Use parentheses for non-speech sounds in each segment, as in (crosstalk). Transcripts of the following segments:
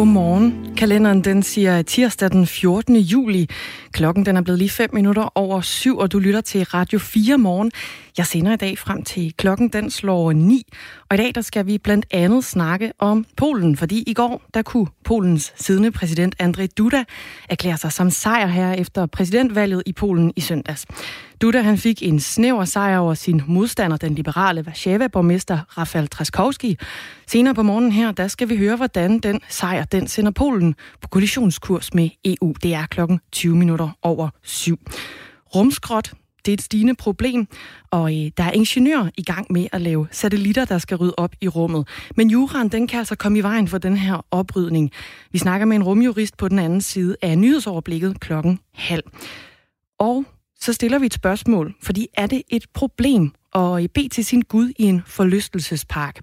Godmorgen. Kalenderen den siger tirsdag den 14. juli. Klokken den er blevet lige 5 minutter over syv, og du lytter til Radio 4 morgen. Jeg sender i dag frem til klokken den slår 9. Og i dag der skal vi blandt andet snakke om Polen, fordi i går der kunne Polens siddende præsident Andrzej Duda erklære sig som sejr her efter præsidentvalget i Polen i søndags. Duda han fik en snæver sejr over sin modstander, den liberale Warszawa-borgmester Rafael Trzaskowski. Senere på morgenen her, der skal vi høre, hvordan den sejr den sender Polen på kollisionskurs med EU. Det er klokken 20 minutter over syv. Rumskrot, det er et stigende problem, og øh, der er ingeniører i gang med at lave satellitter, der skal rydde op i rummet. Men juraen, den kan altså komme i vejen for den her oprydning. Vi snakker med en rumjurist på den anden side af nyhedsoverblikket klokken halv. Og så stiller vi et spørgsmål, fordi er det et problem at bede til sin Gud i en forlystelsespark?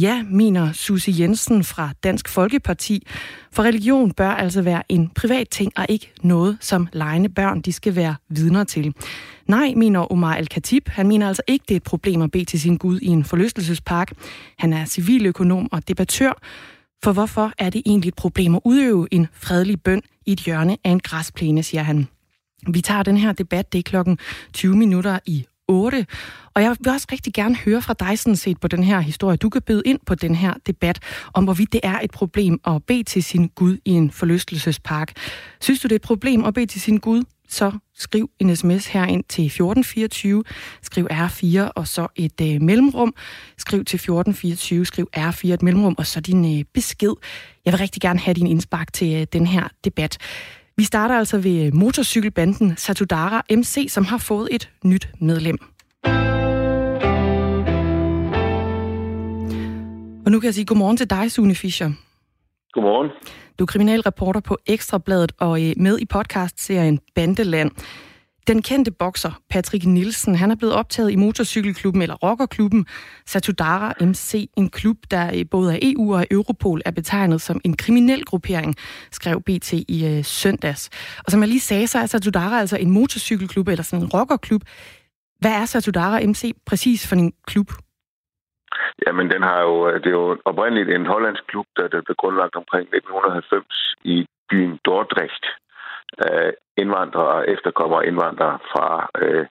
Ja, mener Susie Jensen fra Dansk Folkeparti. For religion bør altså være en privat ting, og ikke noget, som lejende børn de skal være vidner til. Nej, mener Omar Al-Khatib. Han mener altså ikke, det er et problem at bede til sin Gud i en forlystelsespark. Han er civiløkonom og debattør. For hvorfor er det egentlig et problem at udøve en fredelig bøn i et hjørne af en græsplæne, siger han. Vi tager den her debat, det er klokken 20 minutter i 8. Og jeg vil også rigtig gerne høre fra dig sådan set på den her historie. Du kan byde ind på den her debat om, hvorvidt det er et problem at bede til sin Gud i en forlystelsespark. Synes du, det er et problem at bede til sin Gud? Så skriv en sms herind til 1424, skriv R4 og så et øh, mellemrum. Skriv til 1424, skriv R4 et mellemrum og så din øh, besked. Jeg vil rigtig gerne have din indspark til øh, den her debat. Vi starter altså ved motorcykelbanden Satudara MC, som har fået et nyt medlem. Og nu kan jeg sige godmorgen til dig, Sune Fischer. Godmorgen. Du er kriminalreporter på Ekstrabladet og øh, med i podcast-serien Bandeland. Den kendte bokser Patrick Nielsen, han er blevet optaget i motorcykelklubben eller rockerklubben Satudara MC, en klub, der øh, både af EU og Europol er betegnet som en kriminel gruppering, skrev BT i øh, søndags. Og som jeg lige sagde, så er Satudara altså en motorcykelklub eller sådan en rockerklub. Hvad er Satudara MC præcis for en klub? Jamen, den har jo, øh, det er jo oprindeligt en hollandsk klub, der, der blev grundlagt omkring 1990 i byen Dordrecht øh, indvandrere, efterkommere indvandrere fra øh,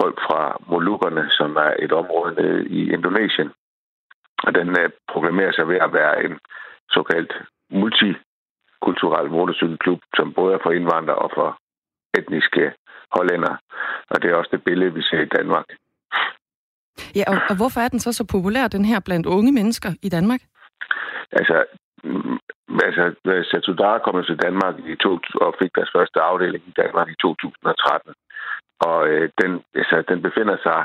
folk fra Molukkerne, som er et område nede i Indonesien. Og den øh, proklamerer sig ved at være en såkaldt multikulturel motorcykelklub, som både er for indvandrere og for etniske hollænder. Og det er også det billede, vi ser i Danmark. Ja, og, og hvorfor er den så så populær, den her blandt unge mennesker i Danmark? Altså, Mm, altså, Satudara kom til Danmark i to, og fik deres første afdeling i Danmark i 2013. Og øh, den, altså, den befinder sig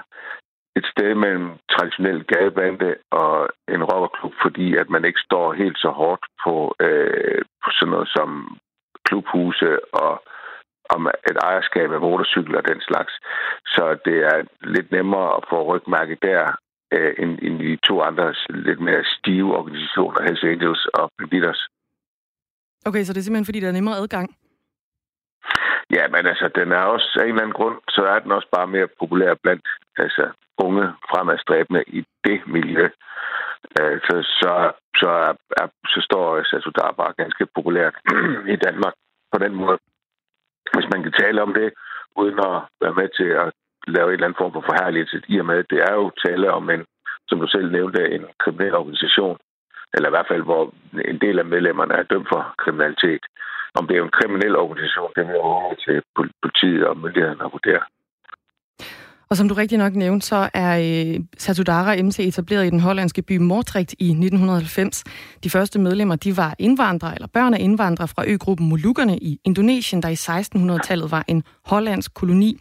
et sted mellem traditionel gadebande og en rockerklub, fordi at man ikke står helt så hårdt på, øh, på sådan noget som klubhuse og om et ejerskab af motorcykler og den slags. Så det er lidt nemmere at få rygmærke der, øh, end, end de to andre lidt mere stive organisationer, Hells Angels og Banditos. Okay, så det er simpelthen, fordi der er nemmere adgang? Ja, men altså, den er også af en eller anden grund, så er den også bare mere populær blandt altså, unge fremadstræbende i det miljø. Øh, så, så, så, er, er, så står Satudar bare ganske populært (clears throat) i Danmark på den måde. Hvis man kan tale om det, uden at være med til at lave en eller anden form for forhærligelse, i og med, det er jo tale om en, som du selv nævnte, en kriminel organisation, eller i hvert fald, hvor en del af medlemmerne er dømt for kriminalitet. Om det er en kriminel organisation, det er over til politiet og myndighederne at vurdere. Og som du rigtig nok nævnte, så er øh, Satudara MC etableret i den hollandske by Moordrecht i 1990. De første medlemmer de var indvandrere eller børn af indvandrere fra øgruppen Molukkerne i Indonesien, der i 1600-tallet var en hollandsk koloni.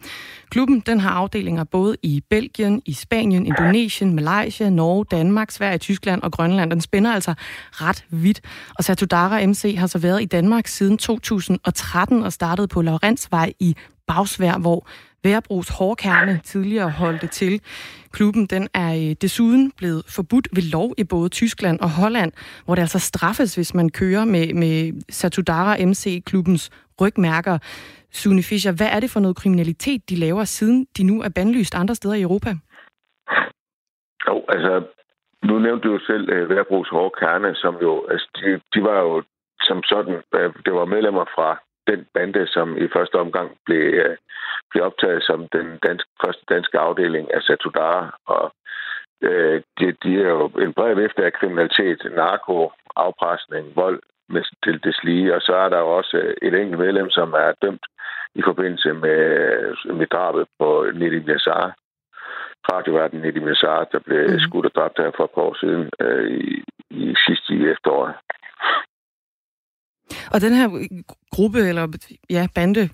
Klubben den har afdelinger både i Belgien, i Spanien, Indonesien, Malaysia, Norge, Danmark, Sverige, Tyskland og Grønland. Den spænder altså ret vidt. Og Satudara MC har så været i Danmark siden 2013 og startede på Laurensvej i Bagsvær, hvor Værbrugs hårdkerne tidligere holdte til. Klubben den er øh, desuden blevet forbudt ved lov i både Tyskland og Holland, hvor det altså straffes, hvis man kører med, med Satudara MC-klubbens rygmærker. Sune Fischer, hvad er det for noget kriminalitet, de laver, siden de nu er bandlyst andre steder i Europa? Jo, altså, nu nævnte du jo selv øh, uh, Værbrugs hårde kerne, som jo, altså, de, de var jo som sådan. Øh, det var medlemmer fra den bande, som i første omgang blev, øh, blev optaget som den danske, første danske afdeling af Satudara. Og øh, de, de er jo en bred vifte af kriminalitet, narko, afpresning, vold med, til det lige. Og så er der jo også et enkelt medlem, som er dømt i forbindelse med, med drabet på Nedim Yassar, radioverden Nedim Yassar, der blev mm. skudt og dræbt her for et par år siden øh, i, i sidste i efteråret. Og den her gruppe, eller ja, bande,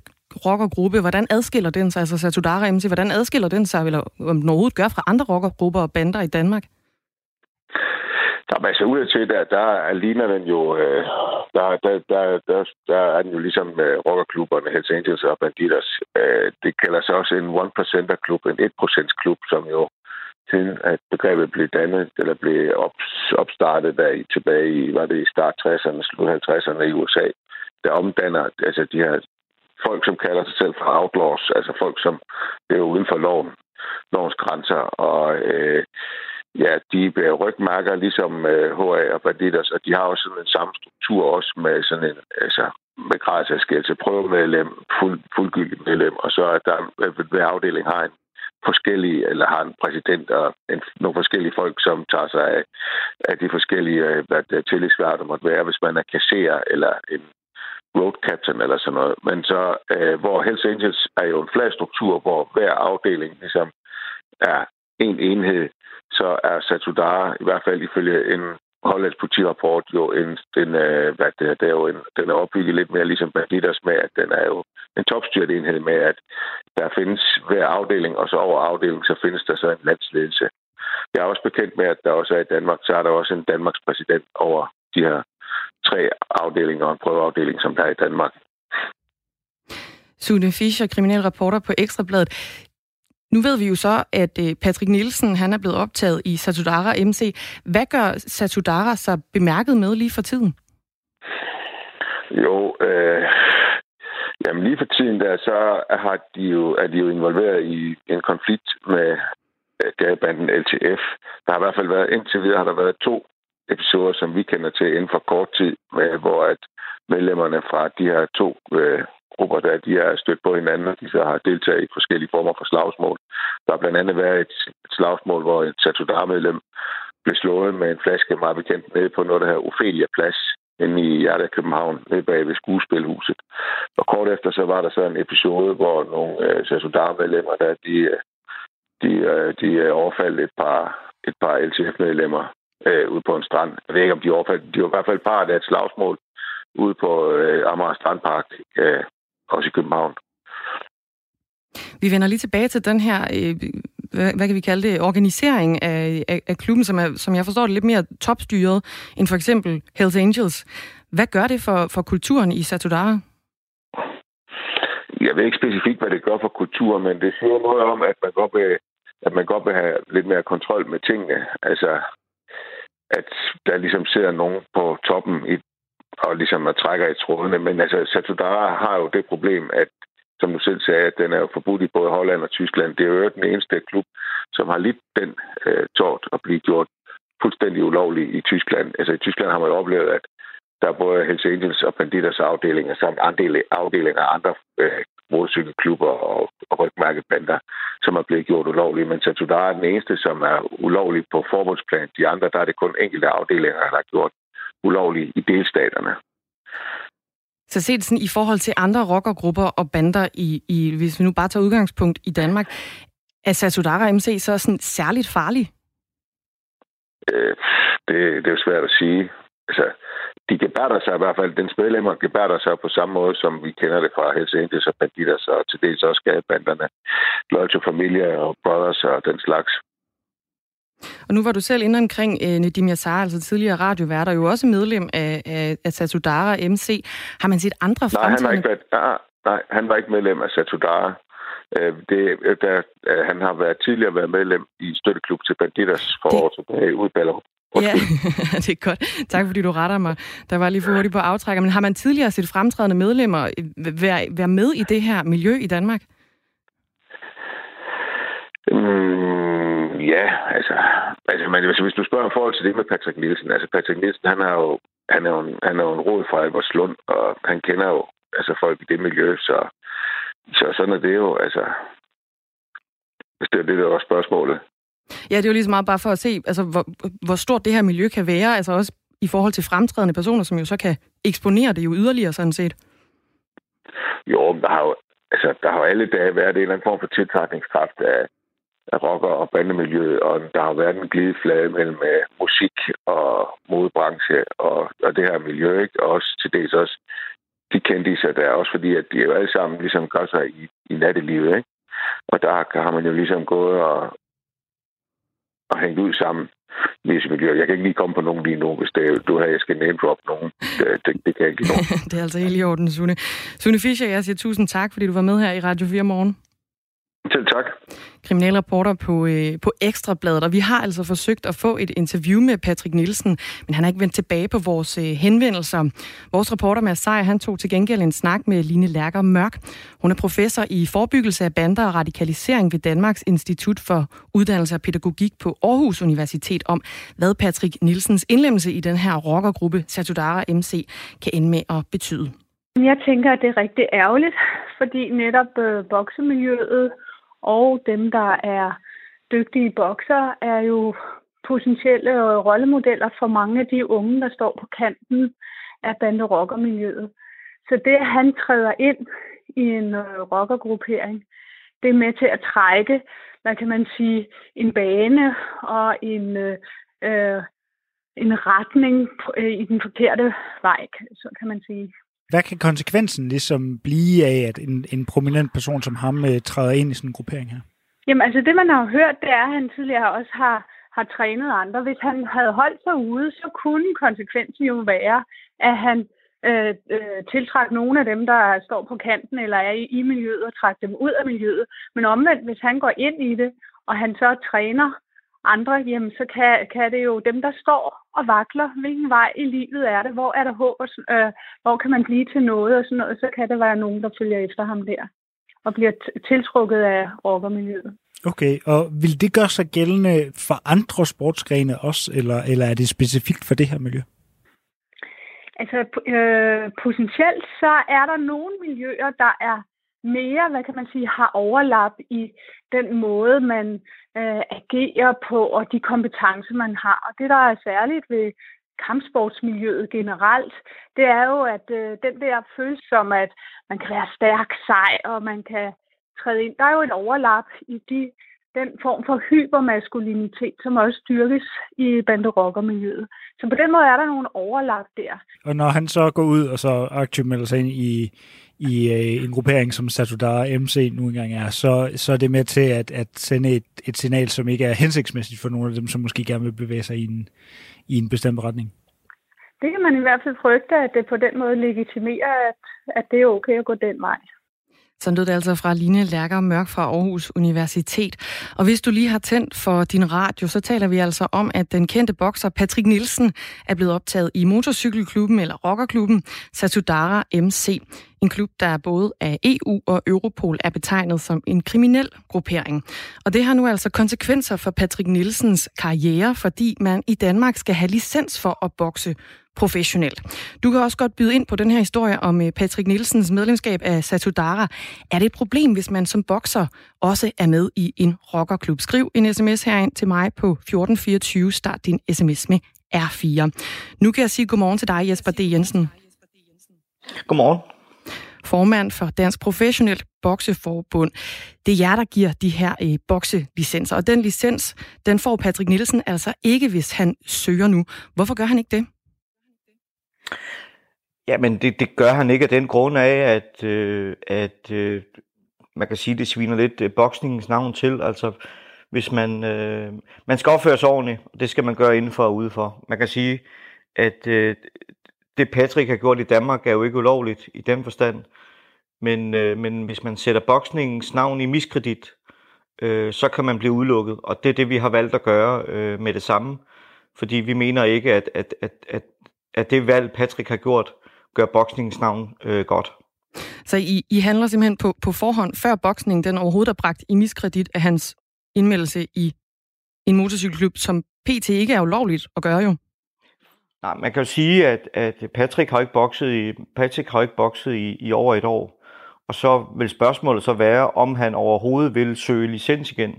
rockergruppe, hvordan adskiller den sig, altså Satudara MC, hvordan adskiller den sig, eller om den overhovedet gør fra andre rockergrupper og bander i Danmark? Der er altså ud til, der, der ligner den jo, øh, der, der, der, der, der er den jo ligesom med rockerklubberne, Hells Angels og Banditers. Øh, det kalder sig også en 1%-klub, en 1% klub, som jo siden at begrebet blev dannet, eller blev op, opstartet der i, tilbage i, var det i start 60'erne, slut 50'erne i USA, der omdanner altså de her folk, som kalder sig selv for outlaws, altså folk, som er uden for loven, lovens grænser, og øh, ja, de er rygmærker ligesom øh, HA og Banditas, og de har også sådan en samme struktur også med sådan en, altså med gradsafskældelse, prøvemedlem, fuld, fuldgyldig medlem, og så at der øh, hver afdeling har en forskellige, eller har en præsident og en, nogle forskellige folk, som tager sig af, af de forskellige øh, hvad det, tillidsværd, der måtte være, hvis man er kasserer eller en road captain eller sådan noget. Men så, øh, hvor Hells Angels er jo en flad struktur, hvor hver afdeling ligesom er en enhed, så er Satudara, i hvert fald ifølge en hollandsk politirapport, jo en, den, øh, hvad det, er, det er jo en, den er opbygget lidt mere ligesom banditers med, at den er jo en topstyret enhed med, at der findes hver afdeling, og så over afdelingen, så findes der så en landsledelse. Jeg er også bekendt med, at der også er i Danmark, så er der også en Danmarks præsident over de her tre afdelinger og en prøveafdeling, som der er i Danmark. Sune Fischer, kriminel reporter på Ekstrabladet. Nu ved vi jo så, at øh, Patrick Nielsen han er blevet optaget i Satudara MC. Hvad gør Satudara sig bemærket med lige for tiden? Jo, øh, jamen lige for tiden der, så har de jo, er de jo involveret i en konflikt med øh, gadebanden LTF. Der har i hvert fald været, indtil videre har der været to episoder, som vi kender til inden for kort tid, med, hvor at medlemmerne fra de her to øh, grupper, der de er stødt på hinanden, og de så har deltaget i forskellige former for slagsmål. Der har blandt andet været et, et slagsmål, hvor et Satudar-medlem blev slået med en flaske meget bekendt nede på noget, der hedder Ophelia Plads inde i hjertet af København, nede bag ved skuespilhuset. Og kort efter så var der så en episode, hvor nogle øh, Satudar-medlemmer, der de, de, øh, de øh, øh, overfaldt et par, et par LTF-medlemmer øh, ude på en strand. Jeg ved ikke, om de overfaldt. De var i hvert fald part af et slagsmål ude på øh, Amager Strandpark, øh, også i København. Vi vender lige tilbage til den her, øh, hvad, hvad kan vi kalde det, organisering af, af, af klubben, som, er, som jeg forstår det lidt mere topstyret end for eksempel Hells Angels. Hvad gør det for, for kulturen i Satudara? Jeg ved ikke specifikt, hvad det gør for kulturen, men det siger noget om, at man godt vil, at man godt vil have lidt mere kontrol med tingene. Altså, at der ligesom sidder nogen på toppen i og ligesom at trækker i trådene. Men altså, Satudara har jo det problem, at som du selv sagde, at den er jo forbudt i både Holland og Tyskland. Det er jo den eneste klub, som har lidt den øh, tårt at blive gjort fuldstændig ulovlig i Tyskland. Altså i Tyskland har man jo oplevet, at der er både Hells Angels og Banditers afdelinger, samt andre afdelinger af andre øh, motorcykelklubber og, og rygmærkebander, som er blevet gjort ulovlige. Men Satudara er den eneste, som er ulovlig på forbundsplan. De andre, der er det kun enkelte afdelinger, der har gjort ulovlige i delstaterne. Så set sådan i forhold til andre rockergrupper og bander, i, i, hvis vi nu bare tager udgangspunkt i Danmark, er Satudara MC så sådan særligt farlig? Øh, det, det er jo svært at sige. Altså, de gebærder sig i hvert fald, den medlemmer gebærder sig på samme måde, som vi kender det fra Hells Angels og Banditas, og til dels også gadebanderne, Loyal to Familia og Brothers og den slags. Og nu var du selv inde omkring øh, Nedim Yassar, altså tidligere radioværter, jo også medlem af, af, af Satudara MC. Har man set andre nej, han har ikke været, nej, nej, han var ikke medlem af Satudara. Øh, det, der, øh, han har været tidligere været medlem i støtteklub til Banditers for det... år tilbage ude i Ja, (laughs) det er godt. Tak fordi du retter mig. Der var lige for hurtigt på aftrækker. Men har man tidligere set fremtrædende medlemmer øh, være, være med i det her miljø i Danmark? Mm, ja, altså, altså men, hvis, hvis du spørger i forhold til det med Patrick Nielsen, altså Patrick Nielsen, han har jo han er jo en, han er jo en råd fra Albertslund, og han kender jo altså folk i det miljø, så, så sådan er det jo, altså, hvis det er det, der var spørgsmålet. Ja, det er jo ligesom meget bare for at se, altså, hvor, hvor stort det her miljø kan være, altså også i forhold til fremtrædende personer, som jo så kan eksponere det jo yderligere sådan set. Jo, der har jo, altså, der har jo alle dage været en eller anden form for tiltrækningskraft af, af rocker- og bandemiljøet, og der har været en glideflade mellem uh, musik og modebranche og, og det her miljø, ikke? og også til dels også de kendte sig der, også fordi at de jo alle sammen ligesom gør sig i, i nattelivet, ikke? Og der har man jo ligesom gået og, og hængt ud sammen i visse miljøer. Jeg kan ikke lige komme på nogen lige nu, hvis det du har, jeg skal name drop nogen. Det, det, det kan jeg ikke lige (laughs) det er altså helt i orden, Sune. Sune Fischer, jeg siger tusind tak, fordi du var med her i Radio 4 morgen. Selv tak. Kriminalreporter på, øh, på Ekstrabladet, og vi har altså forsøgt at få et interview med Patrick Nielsen, men han har ikke vendt tilbage på vores øh, henvendelser. Vores reporter Mads Seier, han tog til gengæld en snak med Line Lærker Mørk. Hun er professor i forebyggelse af bander og radikalisering ved Danmarks Institut for Uddannelse og Pædagogik på Aarhus Universitet om, hvad Patrick Nielsens indlemmelse i den her rockergruppe Satudara MC kan ende med at betyde. Jeg tænker, at det er rigtig ærgerligt, fordi netop øh, boksemiljøet og dem, der er dygtige bokser, er jo potentielle rollemodeller for mange af de unge, der står på kanten af banderockermiljøet. Så det, at han træder ind i en øh, rockergruppering, det er med til at trække, hvad kan man sige, en bane og en, øh, øh en retning øh, i den forkerte vej, så kan man sige. Hvad kan konsekvensen ligesom blive af, at en, en prominent person som ham øh, træder ind i sådan en gruppering her? Jamen altså det, man har hørt, det er, at han tidligere også har, har trænet andre. Hvis han havde holdt sig ude, så kunne konsekvensen jo være, at han øh, øh, tiltrække nogle af dem, der står på kanten eller er i, i miljøet og trække dem ud af miljøet. Men omvendt, hvis han går ind i det, og han så træner andre, jamen så kan, kan det jo dem, der står og vakler, hvilken vej i livet er det, hvor er der håb, og, øh, hvor kan man blive til noget og sådan noget, så kan der være nogen, der følger efter ham der og bliver tiltrukket af rockermiljøet. Okay, og vil det gøre sig gældende for andre sportsgrene også, eller, eller er det specifikt for det her miljø? Altså, øh, potentielt så er der nogle miljøer, der er mere, hvad kan man sige, har overlap i den måde, man øh, agerer på, og de kompetencer, man har. Og det, der er særligt ved kampsportsmiljøet generelt, det er jo, at øh, den der følelse som, at man kan være stærk, sej, og man kan træde ind. Der er jo et overlap i de, den form for hypermaskulinitet, som også styrkes i banderockermiljøet. Så på den måde er der nogle overlap der. Og når han så går ud og så aktivt melder sig ind i i øh, en gruppering, som Satudara MC nu engang er, så, så er det med til at, at sende et, et signal, som ikke er hensigtsmæssigt for nogle af dem, som måske gerne vil bevæge sig i en, i en bestemt retning. Det kan man i hvert fald frygte, at det på den måde legitimerer, at, at det er okay at gå den vej. Så lød det altså fra Line Lærker Mørk fra Aarhus Universitet. Og hvis du lige har tændt for din radio, så taler vi altså om, at den kendte bokser Patrick Nielsen er blevet optaget i motorcykelklubben eller rockerklubben Satudara MC. En klub, der både af EU og Europol er betegnet som en kriminel gruppering. Og det har nu altså konsekvenser for Patrick Nielsens karriere, fordi man i Danmark skal have licens for at bokse professionelt. Du kan også godt byde ind på den her historie om øh, Patrick Nielsens medlemskab af Satudara. Er det et problem, hvis man som bokser også er med i en rockerklub? Skriv en sms herind til mig på 1424. Start din sms med R4. Nu kan jeg sige godmorgen til dig, Jesper D. Jensen. Godmorgen formand for Dansk Professionelt Bokseforbund. Det er jer, der giver de her øh, bokselicenser, og den licens, den får Patrick Nielsen altså ikke, hvis han søger nu. Hvorfor gør han ikke det? Jamen, det, det gør han ikke af den grund af, at, øh, at øh, man kan sige, det sviner lidt øh, boksningens navn til. Altså, hvis man, øh, man skal opføre sig ordentligt, og det skal man gøre indenfor og udenfor. Man kan sige, at øh, det Patrick har gjort i Danmark er jo ikke ulovligt i den forstand. Men, øh, men hvis man sætter boksningens navn i miskredit, øh, så kan man blive udelukket. Og det er det, vi har valgt at gøre øh, med det samme. Fordi vi mener ikke, at, at, at, at, at det valg, Patrick har gjort, gør boksningens navn øh, godt. Så I, I handler simpelthen på, på forhånd, før boksningen den overhovedet er bragt i miskredit af hans indmeldelse i en motorcykelklub, som PT ikke er ulovligt at gøre jo? Nej, man kan jo sige, at, at Patrick har ikke bokset i, Patrick har ikke bokset i, i over et år. Og så vil spørgsmålet så være, om han overhovedet vil søge licens igen.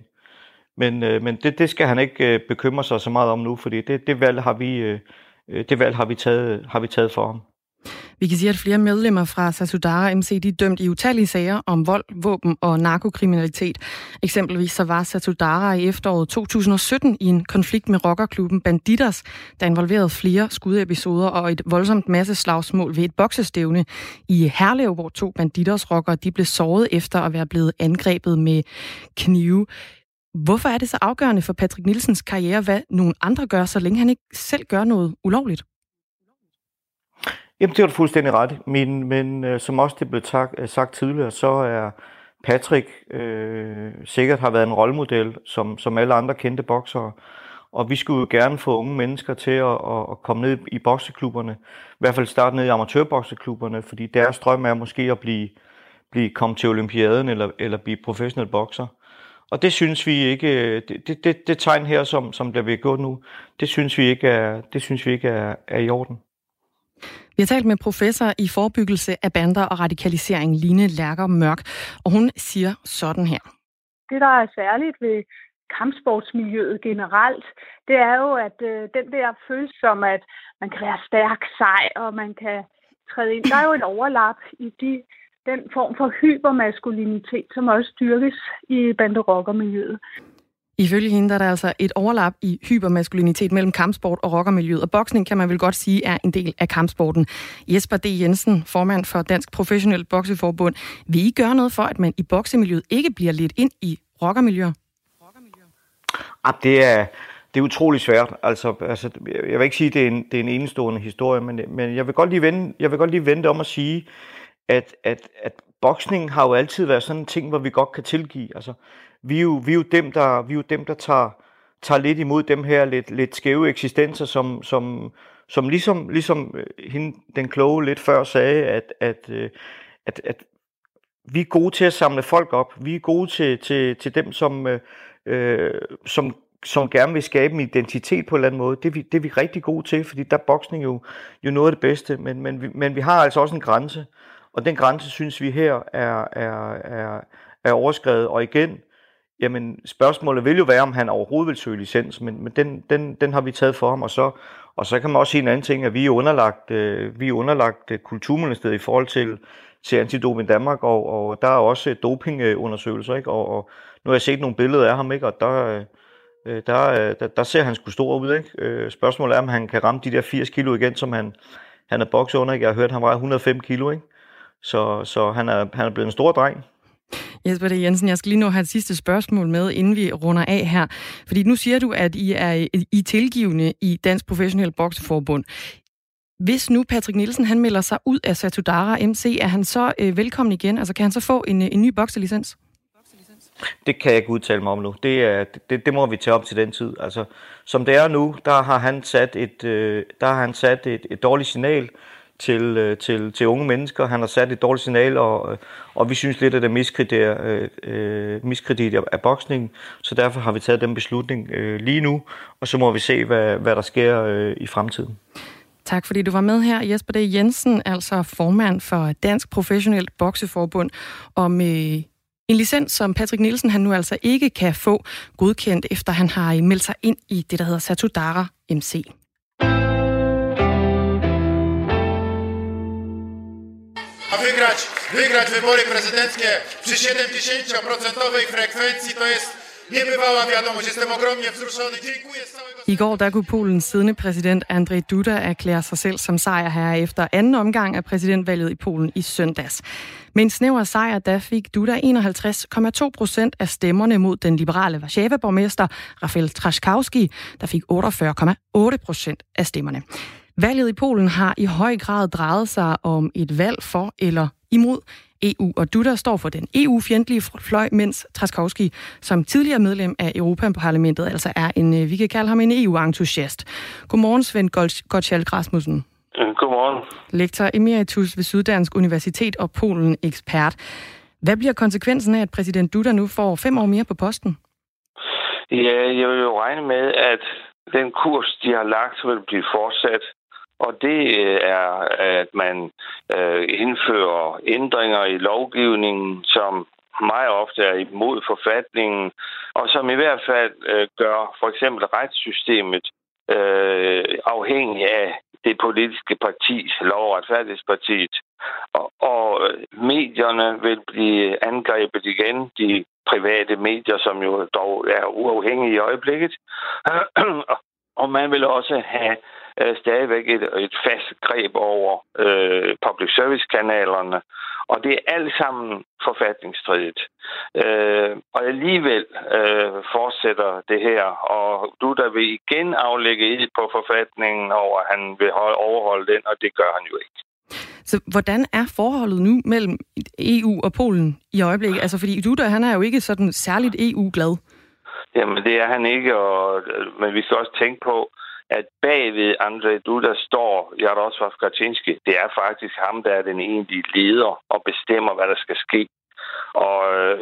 Men, øh, men det, det skal han ikke øh, bekymre sig så meget om nu, fordi det, det valg har vi, øh, det valg har vi taget, har vi taget for ham. Vi kan sige, at flere medlemmer fra Sasudara MC de er dømt i utallige sager om vold, våben og narkokriminalitet. Eksempelvis så var Sasudara i efteråret 2017 i en konflikt med rockerklubben Banditas, der involverede flere skudepisoder og et voldsomt masse slagsmål ved et boksestævne i Herlev, hvor to banditers rockere de blev såret efter at være blevet angrebet med knive. Hvorfor er det så afgørende for Patrick Nielsens karriere, hvad nogle andre gør, så længe han ikke selv gør noget ulovligt? Jamen, det har du fuldstændig ret Men, men øh, som også det blev tak, øh, sagt tidligere, så er Patrick øh, sikkert har været en rollemodel, som, som alle andre kendte boksere. Og vi skulle jo gerne få unge mennesker til at, at, at komme ned i bokseklubberne. I hvert fald starte ned i amatørbokseklubberne, fordi deres drøm er måske at blive, blive komme til olympiaden eller, eller blive professionel bokser. Og det synes vi ikke, øh, det, det, det, det tegn her, som, som der bliver gået nu, det synes vi ikke er, det synes vi ikke er, er i orden. Vi har talt med professor i forebyggelse af bander og radikalisering, Line Lærker Mørk, og hun siger sådan her. Det, der er særligt ved kampsportsmiljøet generelt, det er jo, at øh, den der følelse som, at man kan være stærk, sej, og man kan træde ind. Der er jo et overlap i de, den form for hypermaskulinitet, som også styrkes i banderockermiljøet. Ifølge hende der er der altså et overlap i hypermaskulinitet mellem kampsport og rockermiljøet, og boksning kan man vel godt sige er en del af kampsporten. Jesper D. Jensen, formand for Dansk Professionel Bokseforbund. Vil I gøre noget for, at man i boksemiljøet ikke bliver lidt ind i rockermiljøer? Ah, det er, det er utrolig svært. Altså, altså, jeg vil ikke sige, at det er en, det er en enestående historie, men, men jeg, vil godt lige vende, jeg vil godt lige vende om at sige, at, at, at boksning har jo altid været sådan en ting, hvor vi godt kan tilgive. Altså, vi er jo, vi er jo dem, der, vi er jo dem, der tager, tager lidt imod dem her lidt, lidt skæve eksistenser, som, som, som ligesom, ligesom øh, hende, den kloge lidt før sagde, at, at, øh, at, at vi er gode til at samle folk op. Vi er gode til, til, til dem, som, øh, øh, som, som gerne vil skabe en identitet på en eller anden måde. Det er vi, det er vi rigtig gode til, fordi der er boksning jo, jo noget af det bedste. Men, men, vi, men vi har altså også en grænse, og den grænse synes vi her er, er, er, er overskrevet. Og igen, Jamen, spørgsmålet vil jo være, om han overhovedet vil søge licens, men, men den, den, den har vi taget for ham, og så, og så kan man også sige en anden ting, at vi er underlagt, øh, vi er underlagt øh, Kulturministeriet i forhold til, til Antidoping Danmark, og, og der er også øh, dopingundersøgelser, ikke? Og, og nu har jeg set nogle billeder af ham, ikke? og der, øh, der, der, der ser han sgu stor ud. Ikke? Øh, spørgsmålet er, om han kan ramme de der 80 kilo igen, som han, han er bokset under. Ikke? Jeg har hørt, at han vejer 105 kilo, ikke? Så, så han, er, han er blevet en stor dreng. Jesper D. Jensen, jeg skal lige nå have et sidste spørgsmål med, inden vi runder af her. Fordi nu siger du, at I er i tilgivende i Dansk Professionel Bokseforbund. Hvis nu Patrick Nielsen han melder sig ud af Satudara MC, er han så øh, velkommen igen? Altså kan han så få en, en ny bokselicens? Det kan jeg ikke udtale mig om nu. Det, er, det, det må vi tage op til den tid. Altså, som det er nu, der har han sat et, øh, der har han sat et, et dårligt signal til, øh, til, til unge mennesker. Han har sat et dårligt signal, og, øh, og vi synes lidt, at det øh, er miskredit, øh, miskredit af boksningen. så derfor har vi taget den beslutning øh, lige nu, og så må vi se, hvad, hvad der sker øh, i fremtiden. Tak fordi du var med her, Jesper D. Jensen, altså formand for Dansk Professionelt Bokseforbund, om øh, en licens, som Patrick Nielsen han nu altså ikke kan få godkendt, efter han har meldt sig ind i det, der hedder Satudara MC. A wygrać, wygrać wybory prezydenckie przy 70% frekwencji to jest niebywała wiadomość. Jestem ogromnie wzruszony. Dziękuję z całego... I går der kunne Polens siddende præsident Andrzej Duda erklære sig selv som sejrherre efter anden omgang af præsidentvalget i Polen i søndags. Med en snæver sejr, der fik Duda 51,2 procent af stemmerne mod den liberale Warszawa-borgmester Rafael Trzaskowski, der fik 48,8 procent af stemmerne. Valget i Polen har i høj grad drejet sig om et valg for eller imod EU, og Duda står for den EU-fjendtlige fløj, mens Traskowski, som tidligere medlem af Europaparlamentet, altså er en, øh, vi kan kalde ham en EU-entusiast. Godmorgen, Svend Gottschalk Rasmussen. Godmorgen. Lektor emeritus ved Syddansk Universitet og Polen-ekspert. Hvad bliver konsekvensen af, at præsident Duda nu får fem år mere på posten? Ja, jeg vil jo regne med, at den kurs, de har lagt, vil blive fortsat og det øh, er, at man øh, indfører ændringer i lovgivningen, som meget ofte er imod forfatningen, og som i hvert fald øh, gør for eksempel retssystemet øh, afhængig af det politiske parti, Lov- og Retfærdighedspartiet. Og, og øh, medierne vil blive angrebet igen, de private medier, som jo dog er uafhængige i øjeblikket. (clears throat) og man vil også have øh, stadigvæk et, et fast greb over øh, public service-kanalerne. Og det er alt sammen forfatningsstridigt. Øh, og alligevel øh, fortsætter det her, og du der vil igen aflægge i på forfatningen over, at han vil overholde den, og det gør han jo ikke. Så hvordan er forholdet nu mellem EU og Polen i øjeblikket? Altså, fordi Duda, han er jo ikke sådan særligt EU-glad. Jamen, det er han ikke, og, men vi skal også tænke på, at bagved Andrej Duda står Jaroslav Kaczynski. Det er faktisk ham, der er den egentlige leder og bestemmer, hvad der skal ske. Og øh,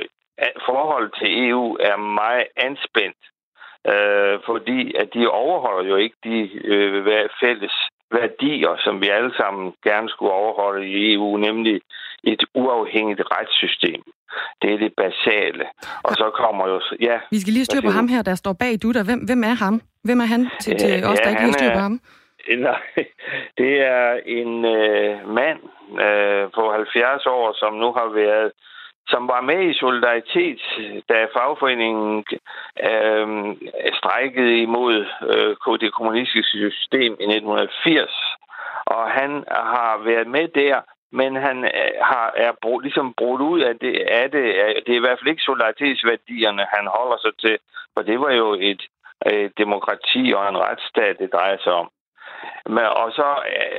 forholdet til EU er meget anspændt, øh, fordi at de overholder jo ikke de øh, fælles værdier, som vi alle sammen gerne skulle overholde i EU, nemlig et uafhængigt retssystem. Det er det basale. Og så kommer jo... Ja, vi skal lige styre på ham her, der står bag Duda. Hvem, hvem er ham? Hvem er han til, til ja, os, der ikke styr på ham? (laughs) Nej, det er en øh, mand øh, på 70 år, som nu har været som var med i Solidaritet, da fagforeningen øh, strækkede imod øh, det kommunistiske system i 1980. Og han har været med der, men han øh, har, er bro, ligesom brudt ud af det, af det. Det er i hvert fald ikke solidaritetsværdierne, han holder sig til, for det var jo et, øh, demokrati og en retsstat, det drejer sig om. Men, og så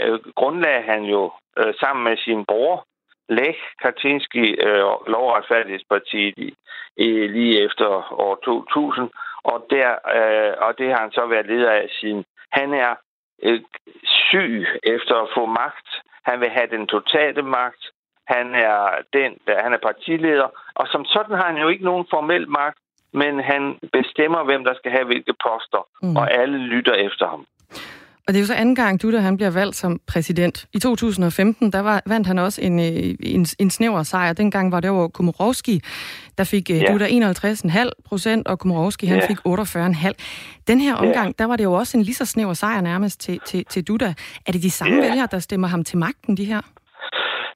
øh, grundlagde han jo øh, sammen med sin bror, Lech Kaczynski, øh, Lovretfærdighedspartiet i, i, lige efter år 2000, og, der, øh, og det har han så været leder af siden. Han er øh, syg efter at få magt. Han vil have den totale magt. Han er den, der, han er partileder, og som sådan har han jo ikke nogen formel magt, men han bestemmer, hvem der skal have hvilke poster, mm. og alle lytter efter ham. Og det er jo så anden gang, Duda han bliver valgt som præsident. I 2015, der var, vandt han også en, øh, en, en snæver sejr. Dengang var det over Komorowski, der fik øh, ja. Duda 51,5 procent, og Komorowski han ja. fik 48,5. Den her omgang, ja. der var det jo også en lige så snæver sejr nærmest til, til, til Duda. Er det de samme ja. vælgere, der stemmer ham til magten, de her?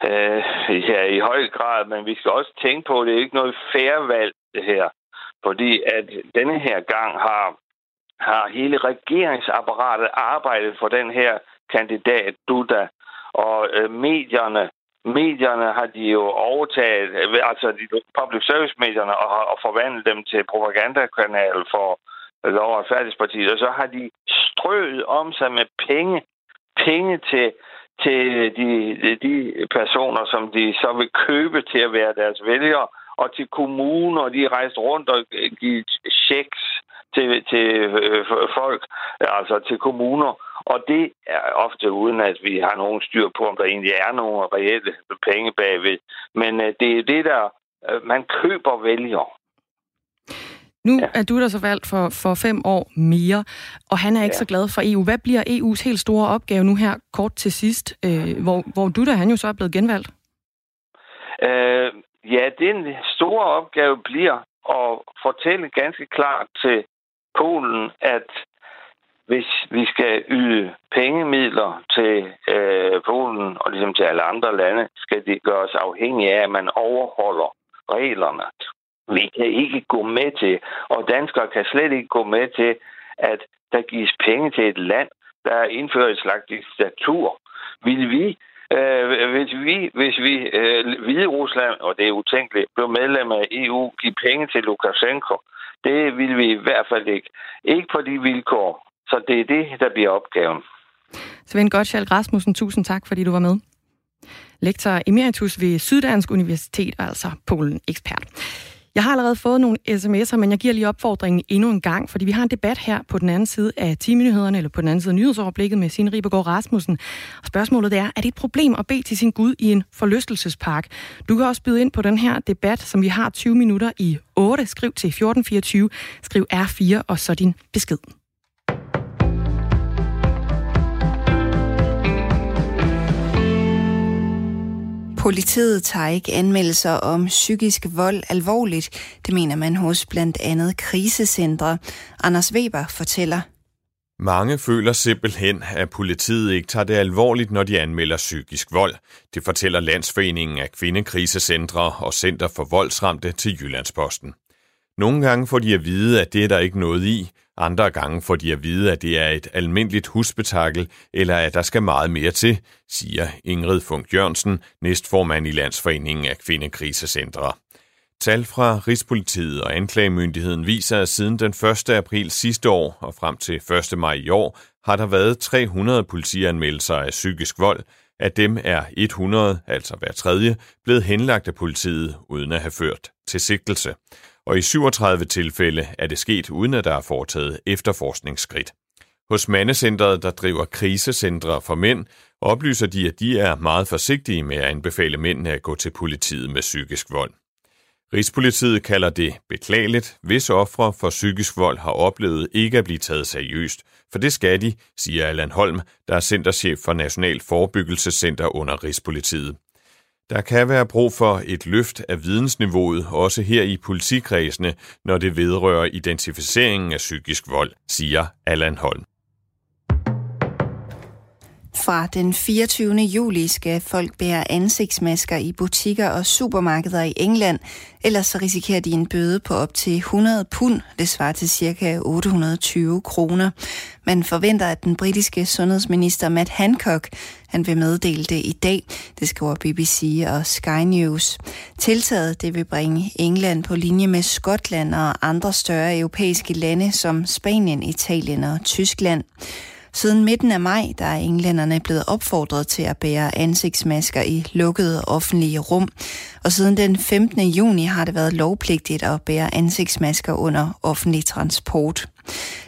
Øh, ja, i høj grad, men vi skal også tænke på, at det er ikke noget færre valg, det her. Fordi at denne her gang har har hele regeringsapparatet arbejdet for den her kandidat, Duda. Og øh, medierne, medierne har de jo overtaget, øh, altså de public service medierne, og, og forvandlet dem til propagandakanal for Lov- og Færdighedspartiet. Og så har de strøget om sig med penge, penge til, til de, de personer, som de så vil købe til at være deres vælgere, og til kommuner, de er rejst rundt og givet checks til, til øh, folk, altså til kommuner. Og det er ofte uden, at vi har nogen styr på, om der egentlig er nogle reelle penge bagved. Men øh, det er det, der øh, man køber vælger. Nu ja. er du der så valgt for, for fem år mere, og han er ikke ja. så glad for EU. Hvad bliver EU's helt store opgave nu her kort til sidst, øh, hvor, hvor du der han jo så er blevet genvalgt? Øh, ja, den store opgave bliver at fortælle ganske klart til Polen, at hvis vi skal yde pengemidler til øh, Polen og ligesom til alle andre lande, skal det gøres afhængige af, at man overholder reglerne. Vi kan ikke gå med til, og danskere kan slet ikke gå med til, at der gives penge til et land, der indfører et slags diktatur. Vil vi Øh, hvis vi, hvis vi øh, Hvide Rusland, og det er utænkeligt, blev medlem af EU, give penge til Lukashenko, det vil vi i hvert fald ikke. Ikke på de vilkår. Så det er det, der bliver opgaven. Svend Gottschalk Rasmussen, tusind tak, fordi du var med. Lektor emeritus ved Syddansk Universitet, altså Polen-ekspert. Jeg har allerede fået nogle sms'er, men jeg giver lige opfordringen endnu en gang, fordi vi har en debat her på den anden side af 10 eller på den anden side af nyhedsoverblikket med Signe Ribergaard Rasmussen. Og spørgsmålet er, er det et problem at bede til sin Gud i en forlystelsespark? Du kan også byde ind på den her debat, som vi har 20 minutter i 8. Skriv til 1424, skriv R4 og så din besked. Politiet tager ikke anmeldelser om psykisk vold alvorligt. Det mener man hos blandt andet krisecentre. Anders Weber fortæller. Mange føler simpelthen, at politiet ikke tager det alvorligt, når de anmelder psykisk vold. Det fortæller Landsforeningen af Kvindekrisecentre og Center for Voldsramte til Jyllandsposten. Nogle gange får de at vide, at det er der ikke noget i. Andre gange får de at vide, at det er et almindeligt husbetakkel, eller at der skal meget mere til, siger Ingrid Funk Jørgensen, næstformand i Landsforeningen af Kvindekrisecentre. Tal fra Rigspolitiet og anklagemyndigheden viser, at siden den 1. april sidste år og frem til 1. maj i år, har der været 300 politianmeldelser af psykisk vold. Af dem er 100, altså hver tredje, blevet henlagt af politiet uden at have ført til sigtelse. Og i 37 tilfælde er det sket uden at der er foretaget efterforskningsskridt. Hos Mandecentret, der driver krisecentre for mænd, oplyser de, at de er meget forsigtige med at anbefale mændene at gå til politiet med psykisk vold. Rigspolitiet kalder det beklageligt, hvis ofre for psykisk vold har oplevet ikke at blive taget seriøst, for det skal de, siger Allan Holm, der er centerchef for National Forebyggelsescenter under Rigspolitiet. Der kan være brug for et løft af vidensniveauet, også her i politikredsene, når det vedrører identificeringen af psykisk vold, siger Allan Holm. Fra den 24. juli skal folk bære ansigtsmasker i butikker og supermarkeder i England, ellers så risikerer de en bøde på op til 100 pund, det svarer til ca. 820 kroner. Man forventer, at den britiske sundhedsminister Matt Hancock han vil meddele det i dag, det skriver BBC og Sky News. Tiltaget det vil bringe England på linje med Skotland og andre større europæiske lande som Spanien, Italien og Tyskland. Siden midten af maj, der er englænderne blevet opfordret til at bære ansigtsmasker i lukkede offentlige rum. Og siden den 15. juni har det været lovpligtigt at bære ansigtsmasker under offentlig transport.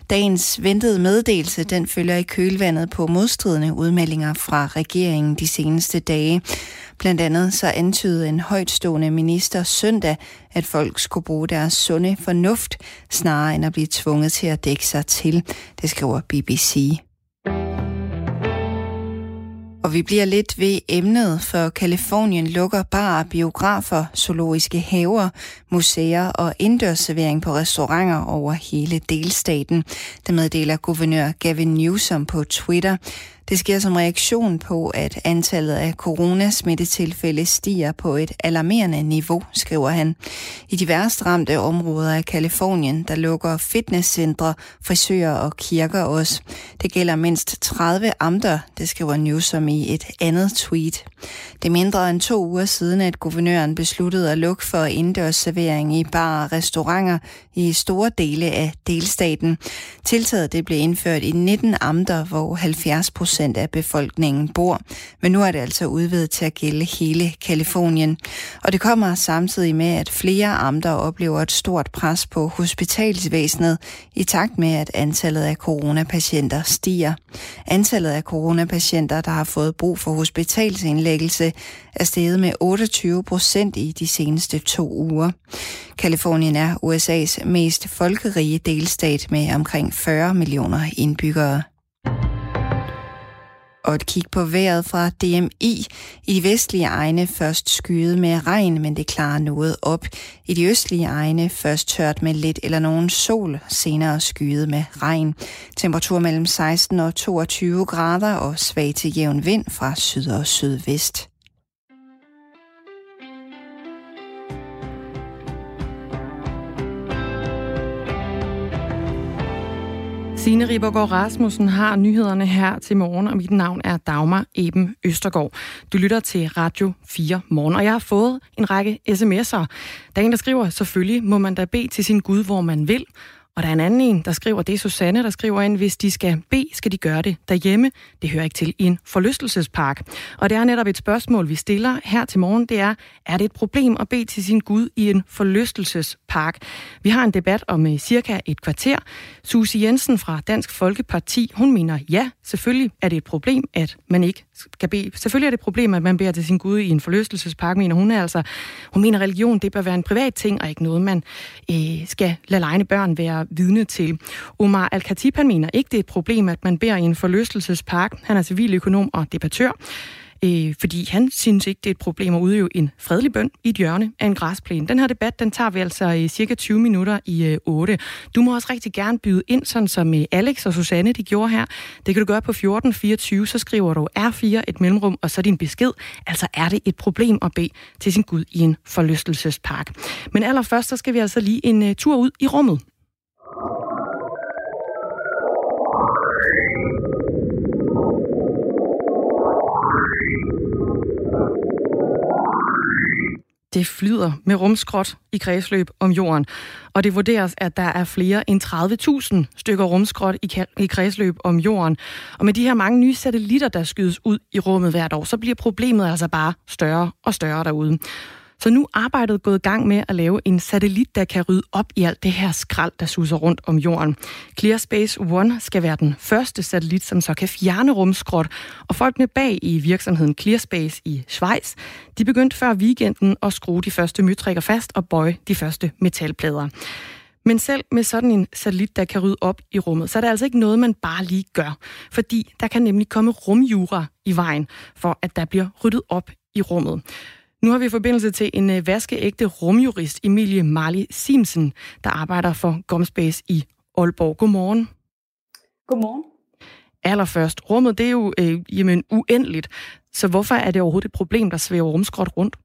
Dagens ventede meddelelse, den følger i kølvandet på modstridende udmeldinger fra regeringen de seneste dage. Blandt andet så antydede en højtstående minister søndag, at folk skulle bruge deres sunde fornuft, snarere end at blive tvunget til at dække sig til, det skriver BBC. Og vi bliver lidt ved emnet, for Kalifornien lukker bare biografer, zoologiske haver, museer og indendørsservering på restauranter over hele delstaten. Det meddeler guvernør Gavin Newsom på Twitter. Det sker som reaktion på, at antallet af coronasmittetilfælde stiger på et alarmerende niveau, skriver han. I de værst ramte områder af Kalifornien, der lukker fitnesscentre, frisører og kirker også. Det gælder mindst 30 amter, det skriver Newsom i et andet tweet. Det er mindre end to uger siden, at guvernøren besluttede at lukke for indendørsservering i bar og restauranter i store dele af delstaten. Tiltaget det blev indført i 19 amter, hvor 70 procent af befolkningen bor. Men nu er det altså udvidet til at gælde hele Kalifornien. Og det kommer samtidig med, at flere amter oplever et stort pres på hospitalsvæsenet i takt med, at antallet af coronapatienter stiger. Antallet af coronapatienter, der har fået brug for hospitalsindlæggelse, er steget med 28 procent i de seneste to uger. Kalifornien er USA's mest folkerige delstat med omkring 40 millioner indbyggere. Og et kig på vejret fra DMI. I de vestlige egne først skyet med regn, men det klarer noget op. I de østlige egne først tørt med lidt eller nogen sol, senere skyet med regn. Temperatur mellem 16 og 22 grader og svag til jævn vind fra syd og sydvest. Signe Ribergaard Rasmussen har nyhederne her til morgen, og mit navn er Dagmar Eben Østergaard. Du lytter til Radio 4 morgen, og jeg har fået en række sms'er. Der er en, der skriver, selvfølgelig må man da bede til sin Gud, hvor man vil, og der er en anden en, der skriver, det er Susanne, der skriver ind, hvis de skal bede, skal de gøre det derhjemme. Det hører ikke til i en forlystelsespark. Og det er netop et spørgsmål, vi stiller her til morgen. Det er, er det et problem at bede til sin Gud i en forlystelsespark? Vi har en debat om øh, cirka et kvarter. Susie Jensen fra Dansk Folkeparti, hun mener, ja, selvfølgelig er det et problem, at man ikke skal bede. Selvfølgelig er det et problem, at man beder til sin Gud i en forlystelsespark, mener hun er altså. Hun mener, religion det bør være en privat ting, og ikke noget, man øh, skal lade legne børn være vidne til. Omar Al-Khatib, han mener ikke, det er et problem, at man beder i en forlystelsespark. Han er civiløkonom og debattør. øh, fordi han synes ikke, det er et problem at udøve en fredelig bøn i et hjørne af en græsplæne. Den her debat, den tager vi altså i cirka 20 minutter i øh, 8. Du må også rigtig gerne byde ind, sådan som øh, Alex og Susanne de gjorde her. Det kan du gøre på 1424, så skriver du R4 et mellemrum, og så din besked. Altså er det et problem at bede til sin Gud i en forlystelsespark. Men allerførst, så skal vi altså lige en øh, tur ud i rummet. Det flyder med rumskrot i kredsløb om jorden, og det vurderes, at der er flere end 30.000 stykker rumskrot i, i kredsløb om jorden. Og med de her mange nye satellitter, der skydes ud i rummet hvert år, så bliver problemet altså bare større og større derude. Så nu er arbejdet gået i gang med at lave en satellit, der kan rydde op i alt det her skrald, der suser rundt om jorden. ClearSpace One skal være den første satellit, som så kan fjerne rumskrot. Og folkene bag i virksomheden ClearSpace i Schweiz, de begyndte før weekenden at skrue de første møtrikker fast og bøje de første metalplader. Men selv med sådan en satellit, der kan rydde op i rummet, så er det altså ikke noget, man bare lige gør. Fordi der kan nemlig komme rumjura i vejen for, at der bliver ryddet op i rummet. Nu har vi forbindelse til en øh, vaskeægte rumjurist, Emilie Marley Simsen, der arbejder for Gomspace i Aalborg. Godmorgen. Godmorgen. Allerførst, rummet det er jo øh, jamen, uendeligt, så hvorfor er det overhovedet et problem, der svæver rumskrot rundt?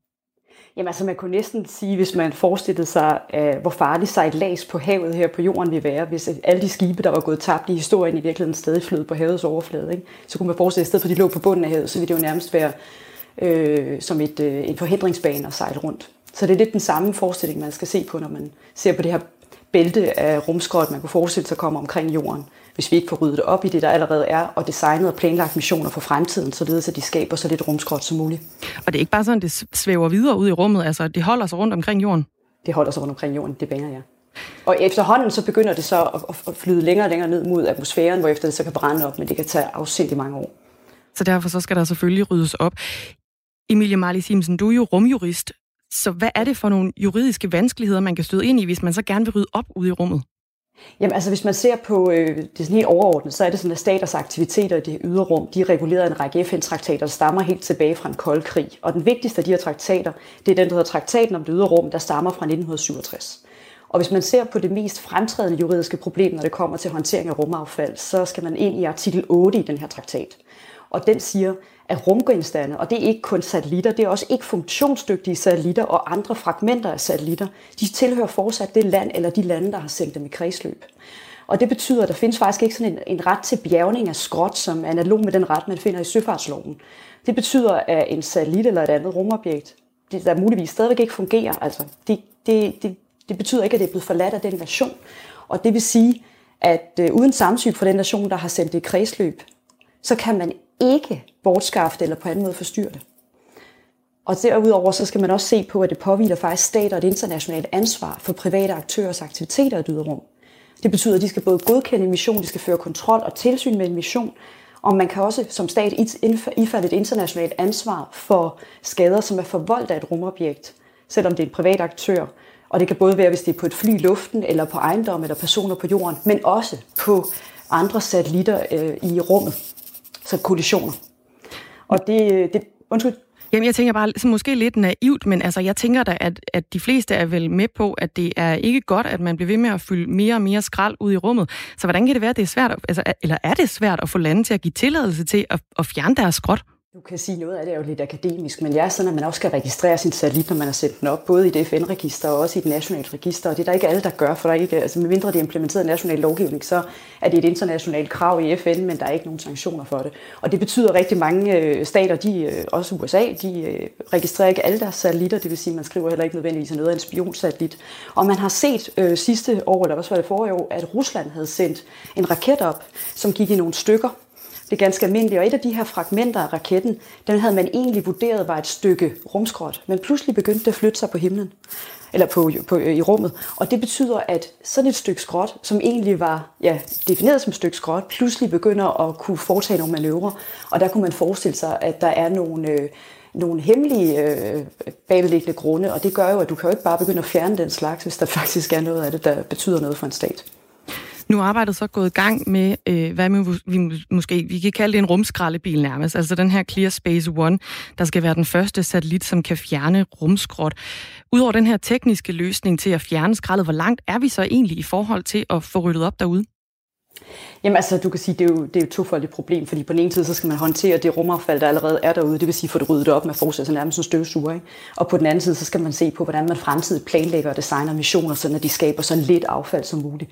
Jamen altså man kunne næsten sige, hvis man forestillede sig, uh, hvor farligt sejlads på havet her på jorden vil være, hvis alle de skibe, der var gået tabt i historien, i virkeligheden stadig flød på havets overflade. Ikke? Så kunne man forestille sig, at i stedet for at de lå på bunden af havet, så ville det jo nærmest være øh, som et, øh, en forhindringsbane at sejle rundt. Så det er lidt den samme forestilling, man skal se på, når man ser på det her bælte af rumskrot, man kunne forestille sig kommer omkring jorden, hvis vi ikke får ryddet op i det, der allerede er, og designet og planlagt missioner for fremtiden, således at de skaber så lidt rumskrot som muligt. Og det er ikke bare sådan, det svæver videre ud i rummet, altså det holder sig rundt omkring jorden? Det holder sig rundt omkring jorden, det baner ja. Og efterhånden så begynder det så at flyde længere og længere ned mod atmosfæren, hvor efter det så kan brænde op, men det kan tage afsindig mange år. Så derfor så skal der selvfølgelig ryddes op. Emilie Marley Simsen, du er jo rumjurist. Så hvad er det for nogle juridiske vanskeligheder, man kan støde ind i, hvis man så gerne vil rydde op ude i rummet? Jamen altså, hvis man ser på øh, det sådan helt overordnet, så er det sådan, at staters aktiviteter i det ydre rum, de er reguleret af en række FN-traktater, der stammer helt tilbage fra en kold krig. Og den vigtigste af de her traktater, det er den, der hedder Traktaten om det ydre rum, der stammer fra 1967. Og hvis man ser på det mest fremtrædende juridiske problem, når det kommer til håndtering af rumaffald, så skal man ind i artikel 8 i den her traktat. Og den siger, af rumgenstande, og det er ikke kun satellitter, det er også ikke funktionsdygtige satellitter og andre fragmenter af satellitter, de tilhører fortsat det land eller de lande, der har sendt dem i kredsløb. Og det betyder, at der findes faktisk ikke sådan en, en ret til bjergning af skrot, som er analog med den ret, man finder i søfartsloven. Det betyder, at en satellit eller et andet rumobjekt, det, der muligvis stadigvæk ikke fungerer, altså det, det, det, det betyder ikke, at det er blevet forladt af den nation. Og det vil sige, at øh, uden samtykke fra den nation, der har sendt det i kredsløb, så kan man ikke bortskaffe det eller på anden måde forstyrre det. Og derudover så skal man også se på, at det påviler faktisk stater et internationalt ansvar for private aktørers aktiviteter i et yderrum. Det betyder, at de skal både godkende en mission, de skal føre kontrol og tilsyn med en mission, og man kan også som stat ifalde et internationalt ansvar for skader, som er forvoldt af et rumobjekt, selvom det er en privat aktør. Og det kan både være, hvis det er på et fly i luften, eller på ejendom, eller personer på jorden, men også på andre satellitter øh, i rummet så kollisioner. Og det, det undskyld, Jamen, jeg tænker bare så måske lidt naivt, men altså, jeg tænker da, at, at de fleste er vel med på, at det er ikke godt, at man bliver ved med at fylde mere og mere skrald ud i rummet. Så hvordan kan det være, at det er svært, altså, eller er det svært at få lande til at give tilladelse til at, at fjerne deres skrot? Du kan sige, noget af det er jo lidt akademisk, men jeg er sådan, at man også skal registrere sin satellit, når man har sendt den op, både i det FN-register og også i det nationale register. Og det er der ikke alle, der gør, for der er ikke, altså medmindre det er implementeret national lovgivning, så er det et internationalt krav i FN, men der er ikke nogen sanktioner for det. Og det betyder, at rigtig mange øh, stater, de, øh, også USA, de øh, registrerer ikke alle deres satellitter, det vil sige, at man skriver heller ikke nødvendigvis noget af en spionsatellit. Og man har set øh, sidste år, eller også var det forrige år, at Rusland havde sendt en raket op, som gik i nogle stykker, det er ganske almindeligt. Og et af de her fragmenter af raketten, den havde man egentlig vurderet var et stykke rumskrot, men pludselig begyndte det at flytte sig på himlen, eller på, på, øh, i rummet. Og det betyder, at sådan et stykke skrot, som egentlig var ja, defineret som et stykke skrot, pludselig begynder at kunne foretage nogle manøvrer. Og der kunne man forestille sig, at der er nogle, øh, nogle hemmelige øh, bagvedliggende grunde, og det gør jo, at du kan jo ikke bare begynde at fjerne den slags, hvis der (laughs) faktisk er noget af det, der betyder noget for en stat. Nu er arbejdet så gået i gang med, øh, hvad vi måske, vi kan kalde det en rumskraldebil nærmest, altså den her Clear Space One, der skal være den første satellit, som kan fjerne rumskrot. Udover den her tekniske løsning til at fjerne skraldet, hvor langt er vi så egentlig i forhold til at få ryddet op derude? Jamen altså, du kan sige, det er jo, det er jo et tofoldigt problem, fordi på den ene side, så skal man håndtere det rumaffald, der allerede er derude, det vil sige få det ryddet op med så nærmest en støvsuger. Ikke? Og på den anden side, så skal man se på, hvordan man fremtidigt planlægger og designer missioner, så de skaber så lidt affald som muligt.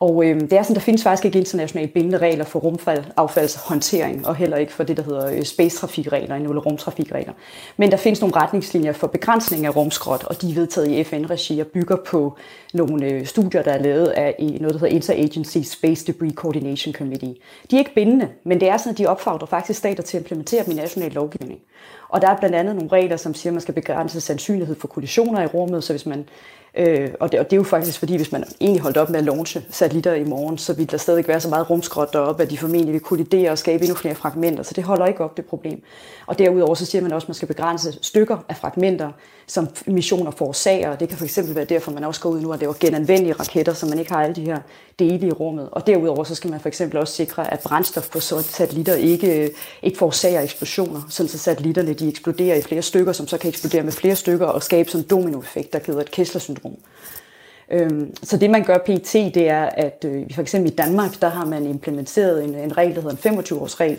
Og øh, det er sådan, der findes faktisk ikke internationale bindende regler for rumfaldsaffaldshåndtering, og heller ikke for det, der hedder øh, space-trafikregler eller rumtrafikregler. Men der findes nogle retningslinjer for begrænsning af rumskrot, og de er vedtaget i FN-regi og bygger på nogle øh, studier, der er lavet af noget, der hedder Interagency Space Debris Coordination Committee. De er ikke bindende, men det er sådan, at de opfordrer faktisk stater til at implementere dem i national lovgivning. Og der er blandt andet nogle regler, som siger, at man skal begrænse sandsynlighed for kollisioner i rummet, så hvis man Øh, og, det, og det er jo faktisk fordi, hvis man egentlig holdt op med at launche satellitter i morgen, så ville der stadig være så meget rumskrot deroppe, at de formentlig vil kollidere og skabe endnu flere fragmenter. Så det holder ikke op det problem. Og derudover så siger man også, at man skal begrænse stykker af fragmenter, som missioner forårsager. Det kan fx være derfor, man også går ud nu og laver genanvendelige raketter, så man ikke har alle de her dele i rummet. Og derudover så skal man for eksempel også sikre, at brændstof på satellitter ikke, ikke forårsager eksplosioner, sådan så satellitterne de eksploderer i flere stykker, som så kan eksplodere med flere stykker og skabe sådan en dominoeffekt, der hedder et kessler Øhm, så det man gør PT, det er, at øh, for eksempel i Danmark, der har man implementeret en, en regel, der hedder en 25-års regel,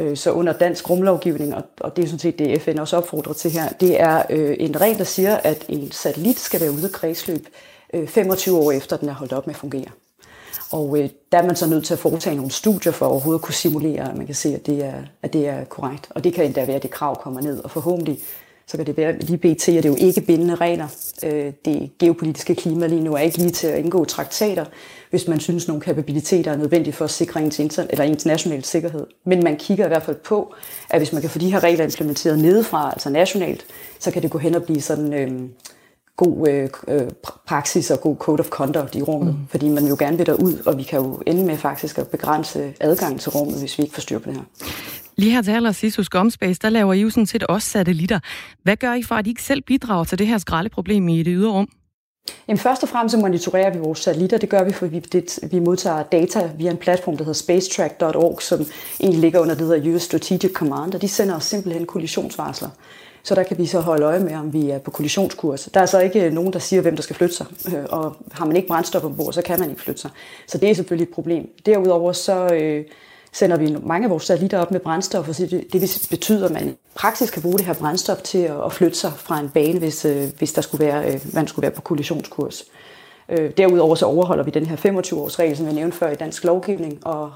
øh, så under dansk rumlovgivning, og, og det er sådan set det, FN også opfordrer til her, det er øh, en regel, der siger, at en satellit skal være ude af kredsløb 25 år efter, den er holdt op med at fungere. Og øh, der er man så nødt til at foretage nogle studier for overhovedet at kunne simulere, at man kan se, at det er, at det er korrekt. Og det kan endda være, at det krav kommer ned, og forhåbentlig så kan det være, lige BT er det jo ikke bindende regler. Øh, det geopolitiske klima lige nu er ikke lige til at indgå traktater, hvis man synes, nogle kapabiliteter er nødvendige for at sikre ens, inter- eller international sikkerhed. Men man kigger i hvert fald på, at hvis man kan få de her regler implementeret nedefra, altså nationalt, så kan det gå hen og blive sådan øh, god øh, øh praksis og god code of conduct i rummet. Mm. Fordi man jo gerne vil derud, og vi kan jo ende med faktisk at begrænse adgang til rummet, hvis vi ikke får styr på det her. Lige her til allersidst hos Gomspace, der laver I jo sådan set også satellitter. Hvad gør I for, at I ikke selv bidrager til det her skraldeproblem i det ydre rum? Jamen først og fremmest monitorerer vi vores satellitter. Det gør vi, fordi vi, det, vi modtager data via en platform, der hedder spacetrack.org, som egentlig ligger under det hedder US Strategic Command, og de sender os simpelthen kollisionsvarsler. Så der kan vi så holde øje med, om vi er på kollisionskurs. Der er så ikke øh, nogen, der siger, hvem der skal flytte sig. Øh, og har man ikke brændstof ombord, så kan man ikke flytte sig. Så det er selvfølgelig et problem. Derudover så, øh, sender vi mange af vores satellitter op med brændstof, og det, det betyder, at man praktisk kan bruge det her brændstof til at, flytte sig fra en bane, hvis, øh, hvis der skulle være, øh, man skulle være på kollisionskurs. Øh, derudover så overholder vi den her 25-års regel, som jeg nævnte før i dansk lovgivning, og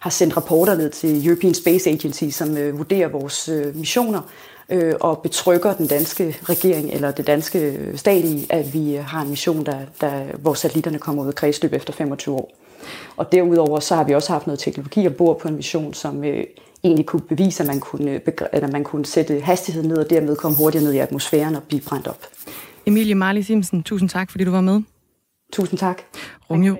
har sendt rapporter ned til European Space Agency, som øh, vurderer vores missioner og betrykker den danske regering eller det danske stat i, at vi har en mission, der, der, hvor satellitterne kommer ud af kredsløb efter 25 år. Og derudover så har vi også haft noget teknologi bor på en mission, som øh, egentlig kunne bevise, at man kunne, at man kunne sætte hastigheden ned og dermed komme hurtigere ned i atmosfæren og blive brændt op. Emilie Marley Simsen, tusind tak, fordi du var med. Tusind tak. Romeo,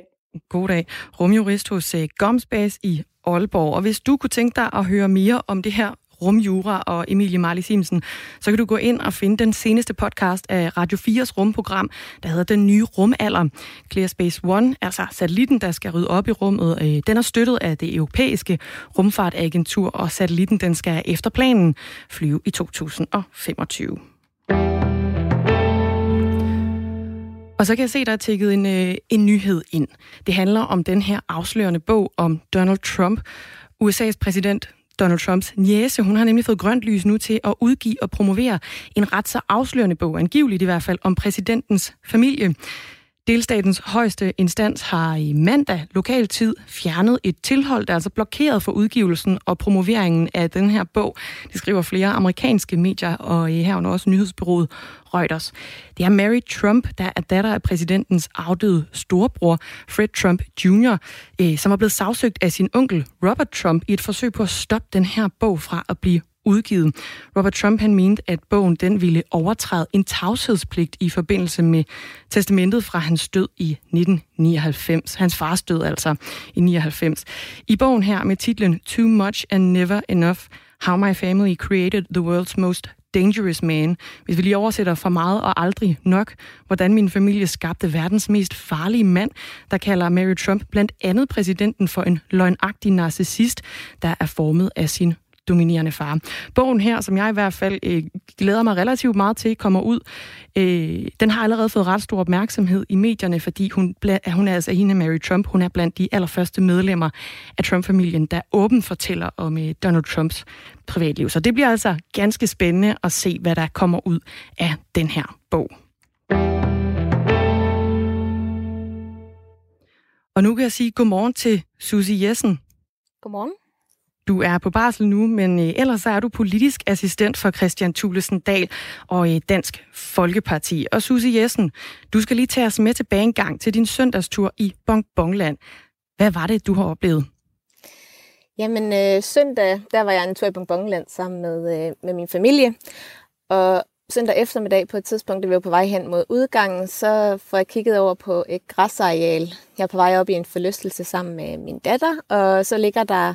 god dag. Rumjurist hos uh, Gomsbase i Aalborg. Og hvis du kunne tænke dig at høre mere om det her Rumjura og Emilie Marley Simsen, så kan du gå ind og finde den seneste podcast af Radio 4's rumprogram, der hedder Den Nye Rumalder. Clear Space One, altså satellitten, der skal rydde op i rummet, øh, den er støttet af det europæiske rumfartagentur, og satellitten den skal efter planen flyve i 2025. Og så kan jeg se, der er tækket en, øh, en nyhed ind. Det handler om den her afslørende bog om Donald Trump, USA's præsident, Donald Trumps niece. Hun har nemlig fået grønt lys nu til at udgive og promovere en ret så afslørende bog, angiveligt i hvert fald, om præsidentens familie. Delstatens højeste instans har i mandag lokal tid fjernet et tilhold, der er altså blokeret for udgivelsen og promoveringen af den her bog. Det skriver flere amerikanske medier, og herunder også nyhedsbyrået Reuters. Det er Mary Trump, der er datter af præsidentens afdøde storebror, Fred Trump Jr., øh, som er blevet sagsøgt af sin onkel Robert Trump i et forsøg på at stoppe den her bog fra at blive udgivet. Robert Trump han mente, at bogen den ville overtræde en tavshedspligt i forbindelse med testamentet fra hans død i 1999. Hans fars død altså i 99. I bogen her med titlen Too Much and Never Enough, How My Family Created the World's Most dangerous man. Hvis vi lige oversætter for meget og aldrig nok, hvordan min familie skabte verdens mest farlige mand, der kalder Mary Trump blandt andet præsidenten for en løgnagtig narcissist, der er formet af sin dominerende far. Bogen her, som jeg i hvert fald øh, glæder mig relativt meget til, kommer ud. Øh, den har allerede fået ret stor opmærksomhed i medierne, fordi hun, hun er altså hende Mary Trump. Hun er blandt de allerførste medlemmer af Trump-familien, der åbent fortæller om øh, Donald Trumps privatliv. Så det bliver altså ganske spændende at se, hvad der kommer ud af den her bog. Og nu kan jeg sige godmorgen til Susie Jessen. Godmorgen. Du er på barsel nu, men øh, ellers så er du politisk assistent for Christian Thulesen Dahl og øh, Dansk Folkeparti. Og Susie Jessen, du skal lige tage os med tilbage en gang til din søndagstur i Bongbongland. Hvad var det, du har oplevet? Jamen, øh, søndag, der var jeg en tur i Bongbongland sammen med, øh, med min familie. Og søndag eftermiddag på et tidspunkt, da vi var på vej hen mod udgangen, så får jeg kigget over på et græsareal. Jeg er på vej op i en forlystelse sammen med min datter, og så ligger der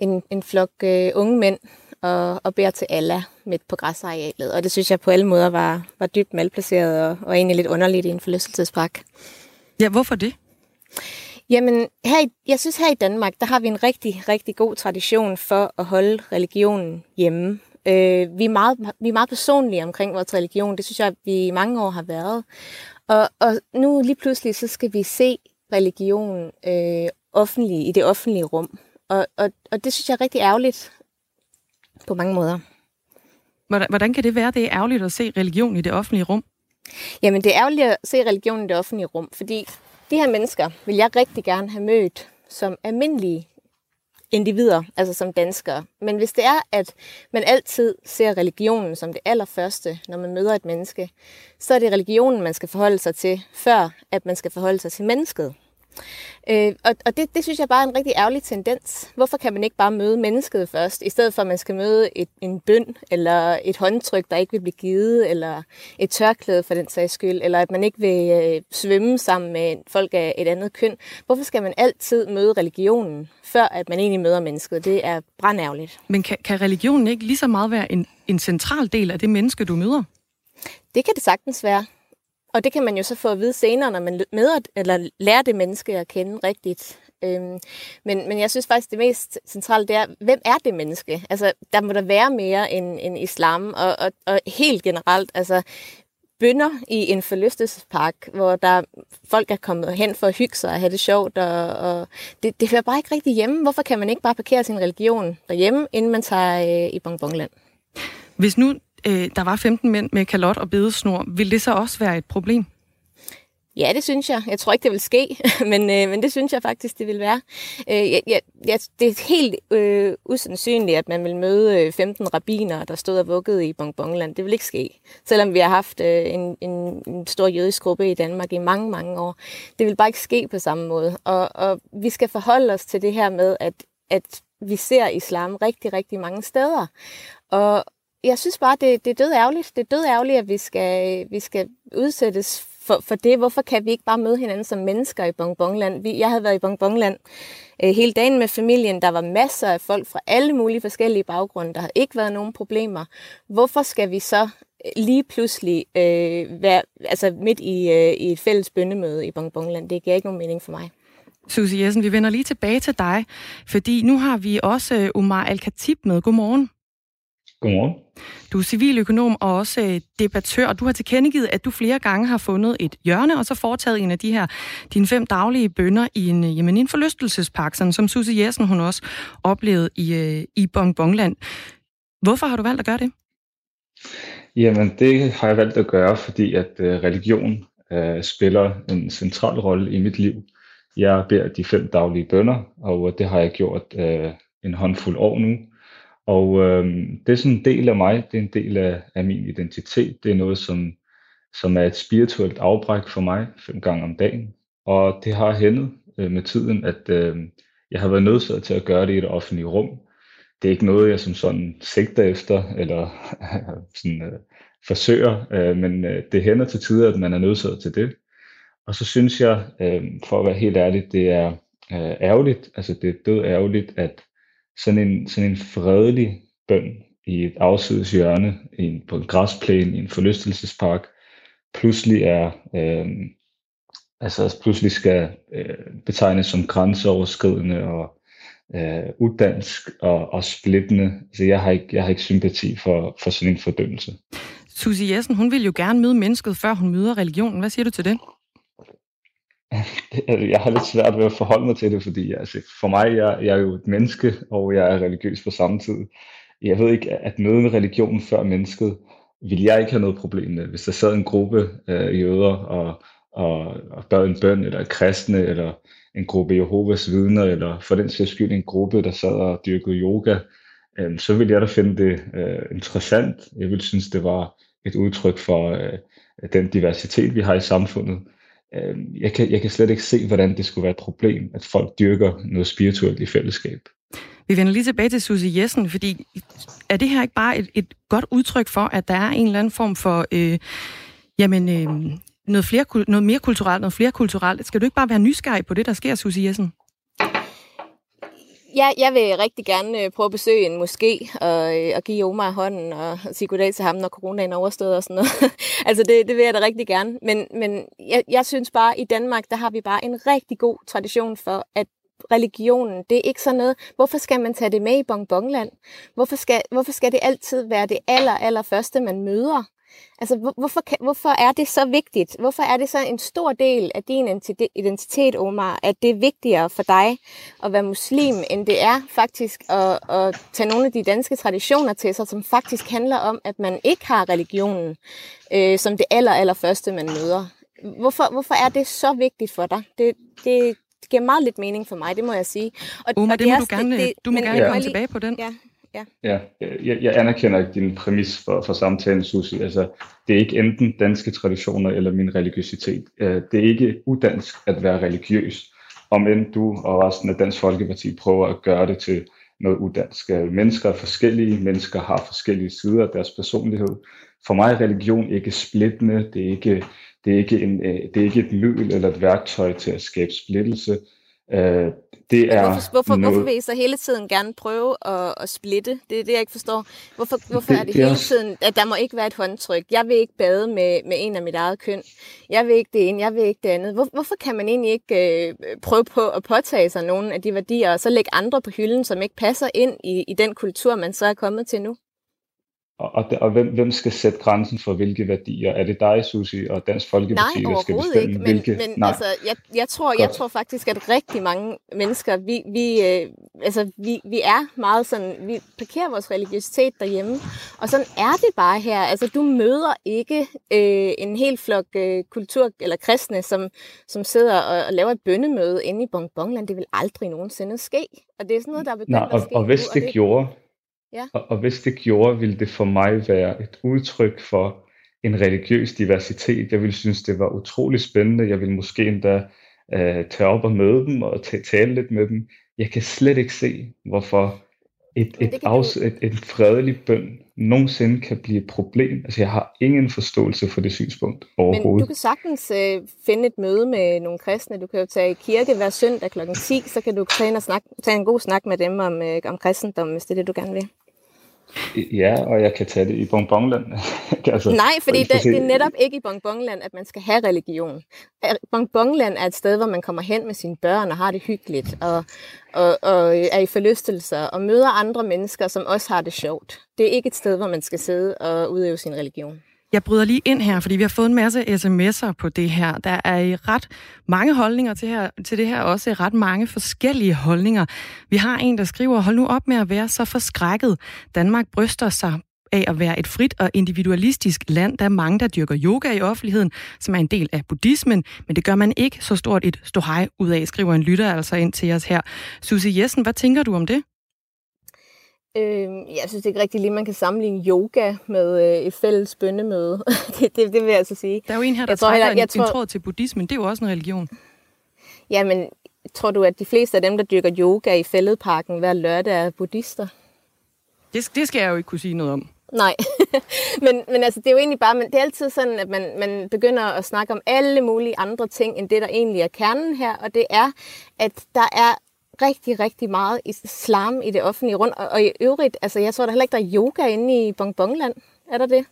en, en flok øh, unge mænd og, og beder til Allah midt på græsarealet. Og det synes jeg på alle måder var, var dybt malplaceret og, og egentlig lidt underligt i en forlystelsespark. Ja, hvorfor det? Jamen, her i, jeg synes her i Danmark, der har vi en rigtig, rigtig god tradition for at holde religionen hjemme. Øh, vi, er meget, vi er meget personlige omkring vores religion. Det synes jeg, vi i mange år har været. Og, og nu lige pludselig, så skal vi se religion øh, offentlig, i det offentlige rum. Og, og, og det synes jeg er rigtig ærgerligt på mange måder. Hvordan, hvordan kan det være, det er ærgerligt at se religion i det offentlige rum? Jamen, det er ærgerligt at se religion i det offentlige rum, fordi de her mennesker vil jeg rigtig gerne have mødt som almindelige individer, altså som danskere. Men hvis det er, at man altid ser religionen som det allerførste, når man møder et menneske, så er det religionen, man skal forholde sig til, før at man skal forholde sig til mennesket. Øh, og og det, det synes jeg bare er en rigtig ærgerlig tendens. Hvorfor kan man ikke bare møde mennesket først, i stedet for at man skal møde et, en bøn, eller et håndtryk, der ikke vil blive givet, eller et tørklæde for den sags skyld, eller at man ikke vil øh, svømme sammen med folk af et andet køn. Hvorfor skal man altid møde religionen, før at man egentlig møder mennesket? Det er brandærgerligt. Men kan, kan religionen ikke lige så meget være en, en central del af det menneske, du møder? Det kan det sagtens være. Og det kan man jo så få at vide senere, når man møder, eller lærer det menneske at kende rigtigt. Øhm, men, men jeg synes faktisk, det mest centrale, det er, hvem er det menneske? Altså, der må der være mere end, end islam, og, og, og helt generelt, altså, bønder i en forlystelsespark, hvor der folk er kommet hen for at hygge sig og have det sjovt, og, og det, det hører bare ikke rigtig hjemme. Hvorfor kan man ikke bare parkere sin religion derhjemme, inden man tager øh, i Bongbongland? Hvis nu øh, der var 15 mænd med kalot og bedesnor, vil det så også være et problem? Ja, det synes jeg. Jeg tror ikke, det vil ske, (laughs) men, øh, men det synes jeg faktisk, det vil være. Øh, ja, ja, det er helt øh, usandsynligt, at man vil møde øh, 15 rabiner, der stod og vuggede i Bongbongland. Det vil ikke ske, selvom vi har haft øh, en, en, en stor jødisk gruppe i Danmark i mange, mange år. Det vil bare ikke ske på samme måde. Og, og vi skal forholde os til det her med, at, at vi ser islam rigtig, rigtig mange steder. Og, jeg synes bare, det, det er død ærgerligt. Det er død ærgerligt, at vi skal, vi skal udsættes for, for det. Hvorfor kan vi ikke bare møde hinanden som mennesker i Bongbongland? Vi, jeg havde været i Bongbongland øh, hele dagen med familien. Der var masser af folk fra alle mulige forskellige baggrunde. Der har ikke været nogen problemer. Hvorfor skal vi så øh, lige pludselig øh, være altså midt i, øh, i et fælles bøndemøde i Bongbongland? Det giver ikke nogen mening for mig. Susie Jessen, vi vender lige tilbage til dig, fordi nu har vi også øh, Omar Al-Khatib med. Godmorgen. Godmorgen. Du er civiløkonom og også øh, debattør, og du har tilkendegivet, at du flere gange har fundet et hjørne, og så foretaget en af de her, dine fem daglige bønder i en, øh, jamen, en forlystelsespark, sådan, som Susie Jessen hun også oplevede i, øh, i Bongbongland. Hvorfor har du valgt at gøre det? Jamen, det har jeg valgt at gøre, fordi at religion spiller en central rolle i mit liv. Jeg beder de fem daglige bønder, og det har jeg gjort uh, en håndfuld år nu. Og øh, det er sådan en del af mig, det er en del af, af min identitet. Det er noget, som, som er et spirituelt afbræk for mig fem gange om dagen. Og det har hændet øh, med tiden, at øh, jeg har været nødsaget til at gøre det i det offentlige rum. Det er ikke noget, jeg som sådan sigter efter, eller (laughs) sådan, øh, forsøger, øh, men øh, det hænder til tider, at man er nødsaget til det. Og så synes jeg, øh, for at være helt ærlig, det er øh, ærgerligt, altså det er død ærgerligt, at sådan en, sådan en fredelig bøn i et afsides hjørne i en, på en græsplæne i en forlystelsespark, pludselig er øh, altså pludselig skal øh, betegnes som grænseoverskridende og øh, uddansk og, og splittende. Altså, jeg har ikke, jeg har ikke sympati for, for sådan en fordømmelse. Susie Jessen, hun vil jo gerne møde mennesket, før hun møder religionen. Hvad siger du til det? (laughs) Jeg har lidt svært ved at forholde mig til det, fordi altså, for mig, jeg, jeg er jo et menneske, og jeg er religiøs på samme tid. Jeg ved ikke, at møde med religionen før mennesket, vil jeg ikke have noget problem med. Hvis der sad en gruppe øh, jøder og, og, og bad en bøn, eller kristne, eller en gruppe Jehovas vidner, eller for den sags skyld en gruppe, der sad og dyrkede yoga, øh, så ville jeg da finde det øh, interessant. Jeg ville synes, det var et udtryk for øh, den diversitet, vi har i samfundet. Øh, jeg, kan, jeg kan slet ikke se, hvordan det skulle være et problem, at folk dyrker noget spirituelt i fællesskab. Vi vender lige tilbage til Susie Jessen, fordi er det her ikke bare et, et godt udtryk for, at der er en eller anden form for øh, jamen, øh, noget, flere, noget mere kulturelt, noget flere kulturelt? Skal du ikke bare være nysgerrig på det, der sker, Susie Jessen? Ja, jeg vil rigtig gerne øh, prøve at besøge en moské og, øh, og give Omar hånden og sige goddag til ham, når coronaen er overstået og sådan noget. (laughs) altså det, det vil jeg da rigtig gerne. Men, men jeg, jeg synes bare, at i Danmark, der har vi bare en rigtig god tradition for, at religionen, det er ikke sådan noget, hvorfor skal man tage det med i bonbonland? Hvorfor skal, hvorfor skal det altid være det aller, aller første, man møder? Altså, hvorfor, hvorfor er det så vigtigt? Hvorfor er det så en stor del af din identitet, Omar, at det er vigtigere for dig at være muslim, end det er faktisk at, at tage nogle af de danske traditioner til sig, som faktisk handler om, at man ikke har religionen øh, som det aller, aller første, man møder? Hvorfor, hvorfor er det så vigtigt for dig? Det, det, det giver meget lidt mening for mig, det må jeg sige. Og, Omar, og det, det må du gerne, det, du må gerne ja. komme tilbage på den. Ja. Ja, ja øh, jeg, jeg anerkender ikke din præmis for, for samtalen, Susi. Altså, det er ikke enten danske traditioner eller min religiøsitet. Øh, det er ikke udansk at være religiøs, om end du og resten af Dansk Folkeparti prøver at gøre det til noget udansk. Øh, mennesker er forskellige, mennesker har forskellige sider af deres personlighed. For mig er religion ikke splittende, det er ikke, det er ikke, en, det er ikke et middel eller et værktøj til at skabe splittelse. Det er hvorfor, hvorfor, noget... hvorfor vil I så hele tiden gerne prøve at, at splitte? Det er det, jeg ikke forstår. Hvorfor, hvorfor det, er det, det hele også... tiden, at der må ikke være et håndtryk? Jeg vil ikke bade med, med en af mit eget køn. Jeg vil ikke det ene, jeg vil ikke det andet. Hvor, hvorfor kan man egentlig ikke øh, prøve på at påtage sig nogle af de værdier, og så lægge andre på hylden, som ikke passer ind i, i den kultur, man så er kommet til nu? Og, og, og hvem, hvem skal sætte grænsen for hvilke værdier? Er det dig, Susi, og Dansk Folkeparti, Nej, der skal bestemme, ikke, men, hvilke? Men, Nej, altså, jeg, jeg, tror, jeg tror faktisk, at rigtig mange mennesker, vi, vi, øh, altså, vi, vi er meget sådan, vi parkerer vores religiøsitet derhjemme, og sådan er det bare her. Altså, du møder ikke øh, en hel flok øh, kultur- eller kristne, som, som sidder og, og laver et bønnemøde inde i Bongbongland. Det vil aldrig nogensinde ske. Og det er sådan noget, der er begyndt Nej, og, at ske og hvis nu, det, det gjorde, Ja. Og, og hvis det gjorde, ville det for mig være et udtryk for en religiøs diversitet. Jeg ville synes, det var utrolig spændende. Jeg ville måske endda uh, tage op og møde dem og tale lidt med dem. Jeg kan slet ikke se, hvorfor et, et, afs, et, et fredelig bøn nogensinde kan blive et problem. Altså, jeg har ingen forståelse for det synspunkt overhovedet. Men du kan sagtens øh, finde et møde med nogle kristne. Du kan jo tage i kirke hver søndag kl. 10, så kan du tage, og snakke, tage en god snak med dem om, øh, om kristendom, hvis det er det, du gerne vil. Ja, og jeg kan tage det i Bonbonland. (laughs) altså, Nej, fordi det, det er netop ikke i Bonbonland, at man skal have religion. Bonbonland er et sted, hvor man kommer hen med sine børn og har det hyggeligt, og, og, og er i forlystelser, og møder andre mennesker, som også har det sjovt. Det er ikke et sted, hvor man skal sidde og udøve sin religion. Jeg bryder lige ind her, fordi vi har fået en masse sms'er på det her. Der er ret mange holdninger til, her, til det her, også ret mange forskellige holdninger. Vi har en, der skriver, hold nu op med at være så forskrækket. Danmark bryster sig af at være et frit og individualistisk land. Der er mange, der dyrker yoga i offentligheden, som er en del af buddhismen, men det gør man ikke så stort et ståhej ud af, skriver en lytter altså ind til os her. Susie Jessen, hvad tænker du om det? Øh, jeg synes ikke rigtig lige, man kan sammenligne yoga med øh, et fælles bønnemøde. (laughs) det, det, det vil jeg altså sige. Der er jo en her, der jeg tror, jeg, jeg en, tror... en tråd til buddhismen. Det er jo også en religion. Jamen, tror du, at de fleste af dem, der dyrker yoga i fældeparken hver lørdag, er buddhister? Det, det skal jeg jo ikke kunne sige noget om. Nej, (laughs) men, men altså, det er jo egentlig bare, men det er altid sådan, at man, man begynder at snakke om alle mulige andre ting, end det, der egentlig er kernen her, og det er, at der er rigtig, rigtig meget islam i det offentlige rundt. Og, og i øvrigt, altså jeg tror da heller ikke, der er yoga inde i Bongbongland. Er der det?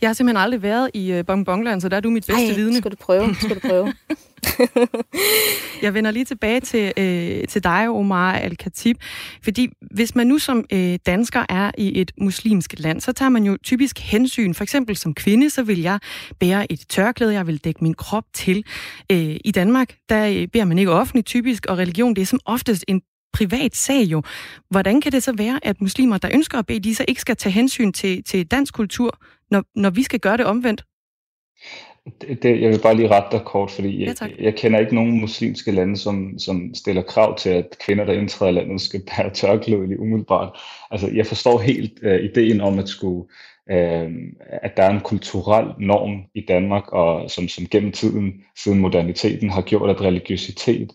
Jeg har simpelthen aldrig været i Bongbongland, så der er du mit bedste Ej, vidne. skal du prøve, skal du prøve. (laughs) (laughs) jeg vender lige tilbage til, øh, til dig, Omar Al-Khatib. Fordi hvis man nu som øh, dansker er i et muslimsk land, så tager man jo typisk hensyn. For eksempel som kvinde, så vil jeg bære et tørklæde, jeg vil dække min krop til. Øh, I Danmark, der øh, beder man ikke offentligt typisk, og religion, det er som oftest en privat sag jo. Hvordan kan det så være, at muslimer, der ønsker at bede, de så ikke skal tage hensyn til, til dansk kultur, når, når vi skal gøre det omvendt? Det, det, jeg vil bare lige rette dig kort, fordi jeg, ja, jeg kender ikke nogen muslimske lande, som, som stiller krav til, at kvinder, der indtræder landet, skal (laughs) bære tørklæde lige umiddelbart. Altså, jeg forstår helt uh, ideen om, at, skulle, uh, at der er en kulturel norm i Danmark, og som, som gennem tiden, siden moderniteten, har gjort, at religiøsitet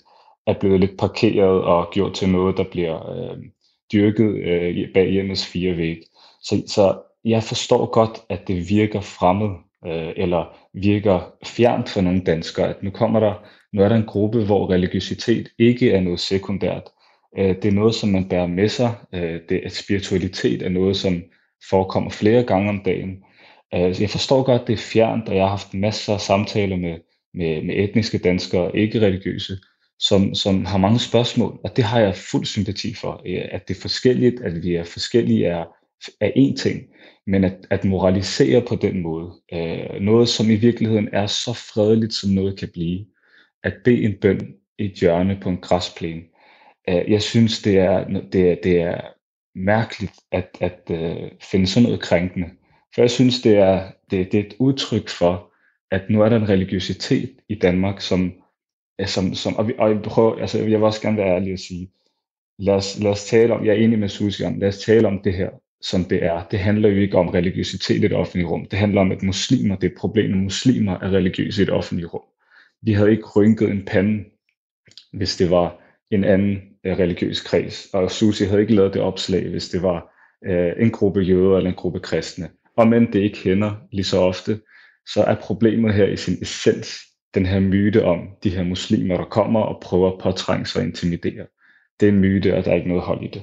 er blevet lidt parkeret og gjort til noget, der bliver uh, dyrket uh, bag hjemmets fire væg. Så, så jeg forstår godt, at det virker fremmed øh, eller virker fjernt for nogle danskere, at nu kommer der, nu er der en gruppe, hvor religiøsitet ikke er noget sekundært. Øh, det er noget, som man bærer med sig. Øh, det, at spiritualitet er noget, som forekommer flere gange om dagen. Øh, jeg forstår godt, at det er fjernt, og jeg har haft masser af samtaler med, med, med etniske danskere, ikke religiøse, som, som har mange spørgsmål, og det har jeg fuld sympati for, øh, at det er forskelligt, at vi er forskellige er, er én ting, men at, at moralisere på den måde, øh, noget som i virkeligheden er så fredeligt, som noget kan blive, at bede en bøn i et hjørne på en græsplæne, øh, jeg synes, det er, det er, det er mærkeligt at, at øh, finde sådan noget krænkende. For jeg synes, det er, det, det er et udtryk for, at nu er der en religiøsitet i Danmark, som, øh, som, som og, vi, og jeg, prøver, altså, jeg vil også gerne være ærlig og sige, lad os, lad os tale om, jeg er enig med Susie om, lad os tale om det her som det er. Det handler jo ikke om religiøsitet i det offentlige rum. Det handler om, at muslimer, det er problemet, problem, muslimer er religiøse i det offentlige rum. Vi havde ikke rynket en pande, hvis det var en anden øh, religiøs kreds. Og Susi havde ikke lavet det opslag, hvis det var øh, en gruppe jøder eller en gruppe kristne. Og men det ikke hænder lige så ofte, så er problemet her i sin essens den her myte om de her muslimer, der kommer og prøver at påtrænge sig og intimidere. Det er en myte, og der er ikke noget hold i det.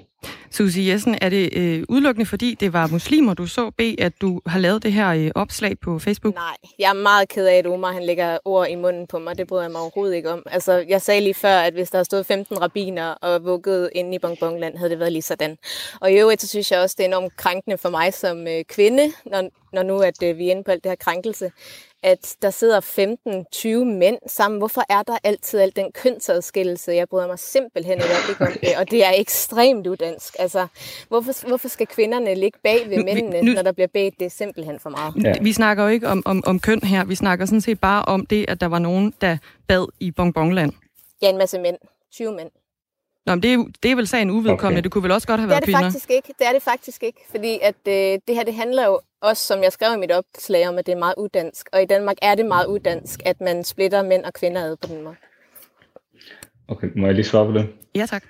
Susie Jessen, er det øh, udelukkende fordi, det var muslimer, du så B, at du har lavet det her øh, opslag på Facebook? Nej, jeg er meget ked af, at Omar han lægger ord i munden på mig. Det bryder jeg mig overhovedet ikke om. Altså, jeg sagde lige før, at hvis der stod 15 rabiner og vugget inde i Bongbongland, havde det været lige sådan. Og i øvrigt, så synes jeg også, det er enormt krænkende for mig som øh, kvinde, når, når nu at øh, vi er inde på alt det her krænkelse, at der sidder 15-20 mænd sammen. Hvorfor er der altid al den kønsadskillelse? Jeg bryder mig simpelthen ikke om det, (laughs) og det er ekstremt udansk. Altså, hvorfor, hvorfor skal kvinderne ligge bag ved mændene, nu, når der bliver bedt? Det er simpelthen for meget. Ja. Vi snakker jo ikke om, om, om køn her. Vi snakker sådan set bare om det, at der var nogen, der bad i Bongbongland. Ja, en masse mænd. 20 mænd. Nå, men det er, det er vel sagen uvedkommende. Okay. Det kunne vel også godt have været det er det kvinder? Faktisk ikke. Det er det faktisk ikke, fordi at, øh, det her det handler jo også, som jeg skrev i mit opslag om, at det er meget udansk. Og i Danmark er det meget udansk, at man splitter mænd og kvinder ad på den måde. Okay, må jeg lige svare på det? Ja, tak.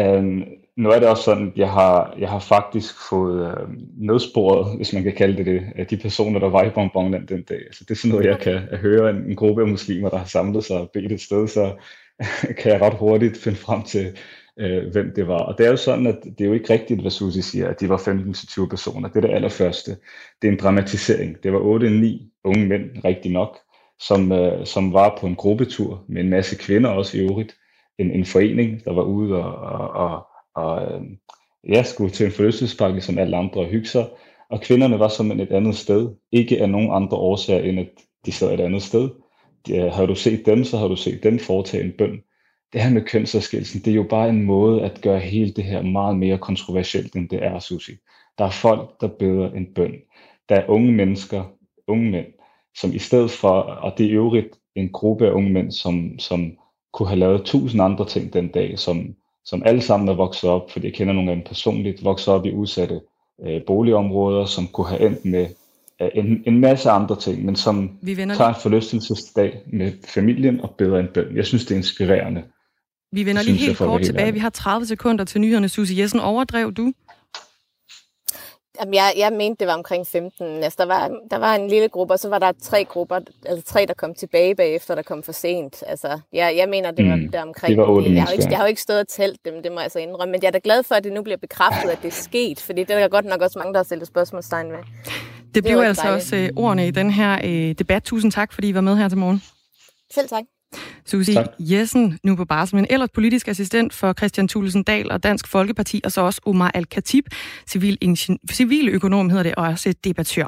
Um, nu er det også sådan, at jeg har, jeg har faktisk fået uh, nedsporet, hvis man kan kalde det det, af de personer, der var i Bonbonland den dag. Altså, det er sådan noget, jeg kan høre en, en gruppe af muslimer, der har samlet sig og bedt et sted, så (laughs) kan jeg ret hurtigt finde frem til, øh, hvem det var. Og det er jo sådan, at det er jo ikke rigtigt, hvad Susi siger, at de var 15-20 personer. Det er det allerførste. Det er en dramatisering. Det var 8-9 unge mænd, rigtig nok, som, øh, som var på en gruppetur med en masse kvinder også i øvrigt. En, en forening, der var ude og, og, og, og øh, ja, skulle til en forlystelsespakke som alle andre og hygge sig. Og kvinderne var som et andet sted. Ikke af nogen andre årsager, end at de sad et andet sted. De, øh, har du set dem, så har du set dem foretage en bøn det her med kønsadskillelsen, det er jo bare en måde at gøre hele det her meget mere kontroversielt, end det er, Susi. Der er folk, der beder en bøn. Der er unge mennesker, unge mænd, som i stedet for, og det er i øvrigt en gruppe af unge mænd, som, som kunne have lavet tusind andre ting den dag, som, som alle sammen er vokset op, fordi jeg kender nogle af dem personligt, vokset op i udsatte øh, boligområder, som kunne have endt med øh, en, en masse andre ting, men som tager en forlystelsesdag med familien og beder en bøn. Jeg synes, det er inspirerende. Vi vender lige helt kort tilbage. Vi har 30 sekunder til nyhederne. Susie Jessen, overdrev du? Jamen, jeg, jeg mente, det var omkring 15. Altså, der, var, der var en lille gruppe, og så var der tre grupper, altså tre, der kom tilbage bagefter, der kom for sent. Altså, jeg, jeg mener, det var mm, der omkring. Det var otte jeg, har ikke, jeg har jo ikke stået og talt dem, det må jeg altså indrømme. Men jeg er da glad for, at det nu bliver bekræftet, at det er sket, fordi det er der godt nok også mange, der har stillet spørgsmålstegn ved. Det, det blev altså dejligt. også uh, ordene i den her uh, debat. Tusind tak, fordi I var med her til morgen. Selv tak. Susie tak. Jessen, nu på barsel, men ellers politisk assistent for Christian Thulesen Dahl og Dansk Folkeparti, og så også Omar Al-Khatib, civil, civil økonom hedder det, og også debattør.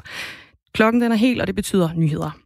Klokken den er helt, og det betyder nyheder.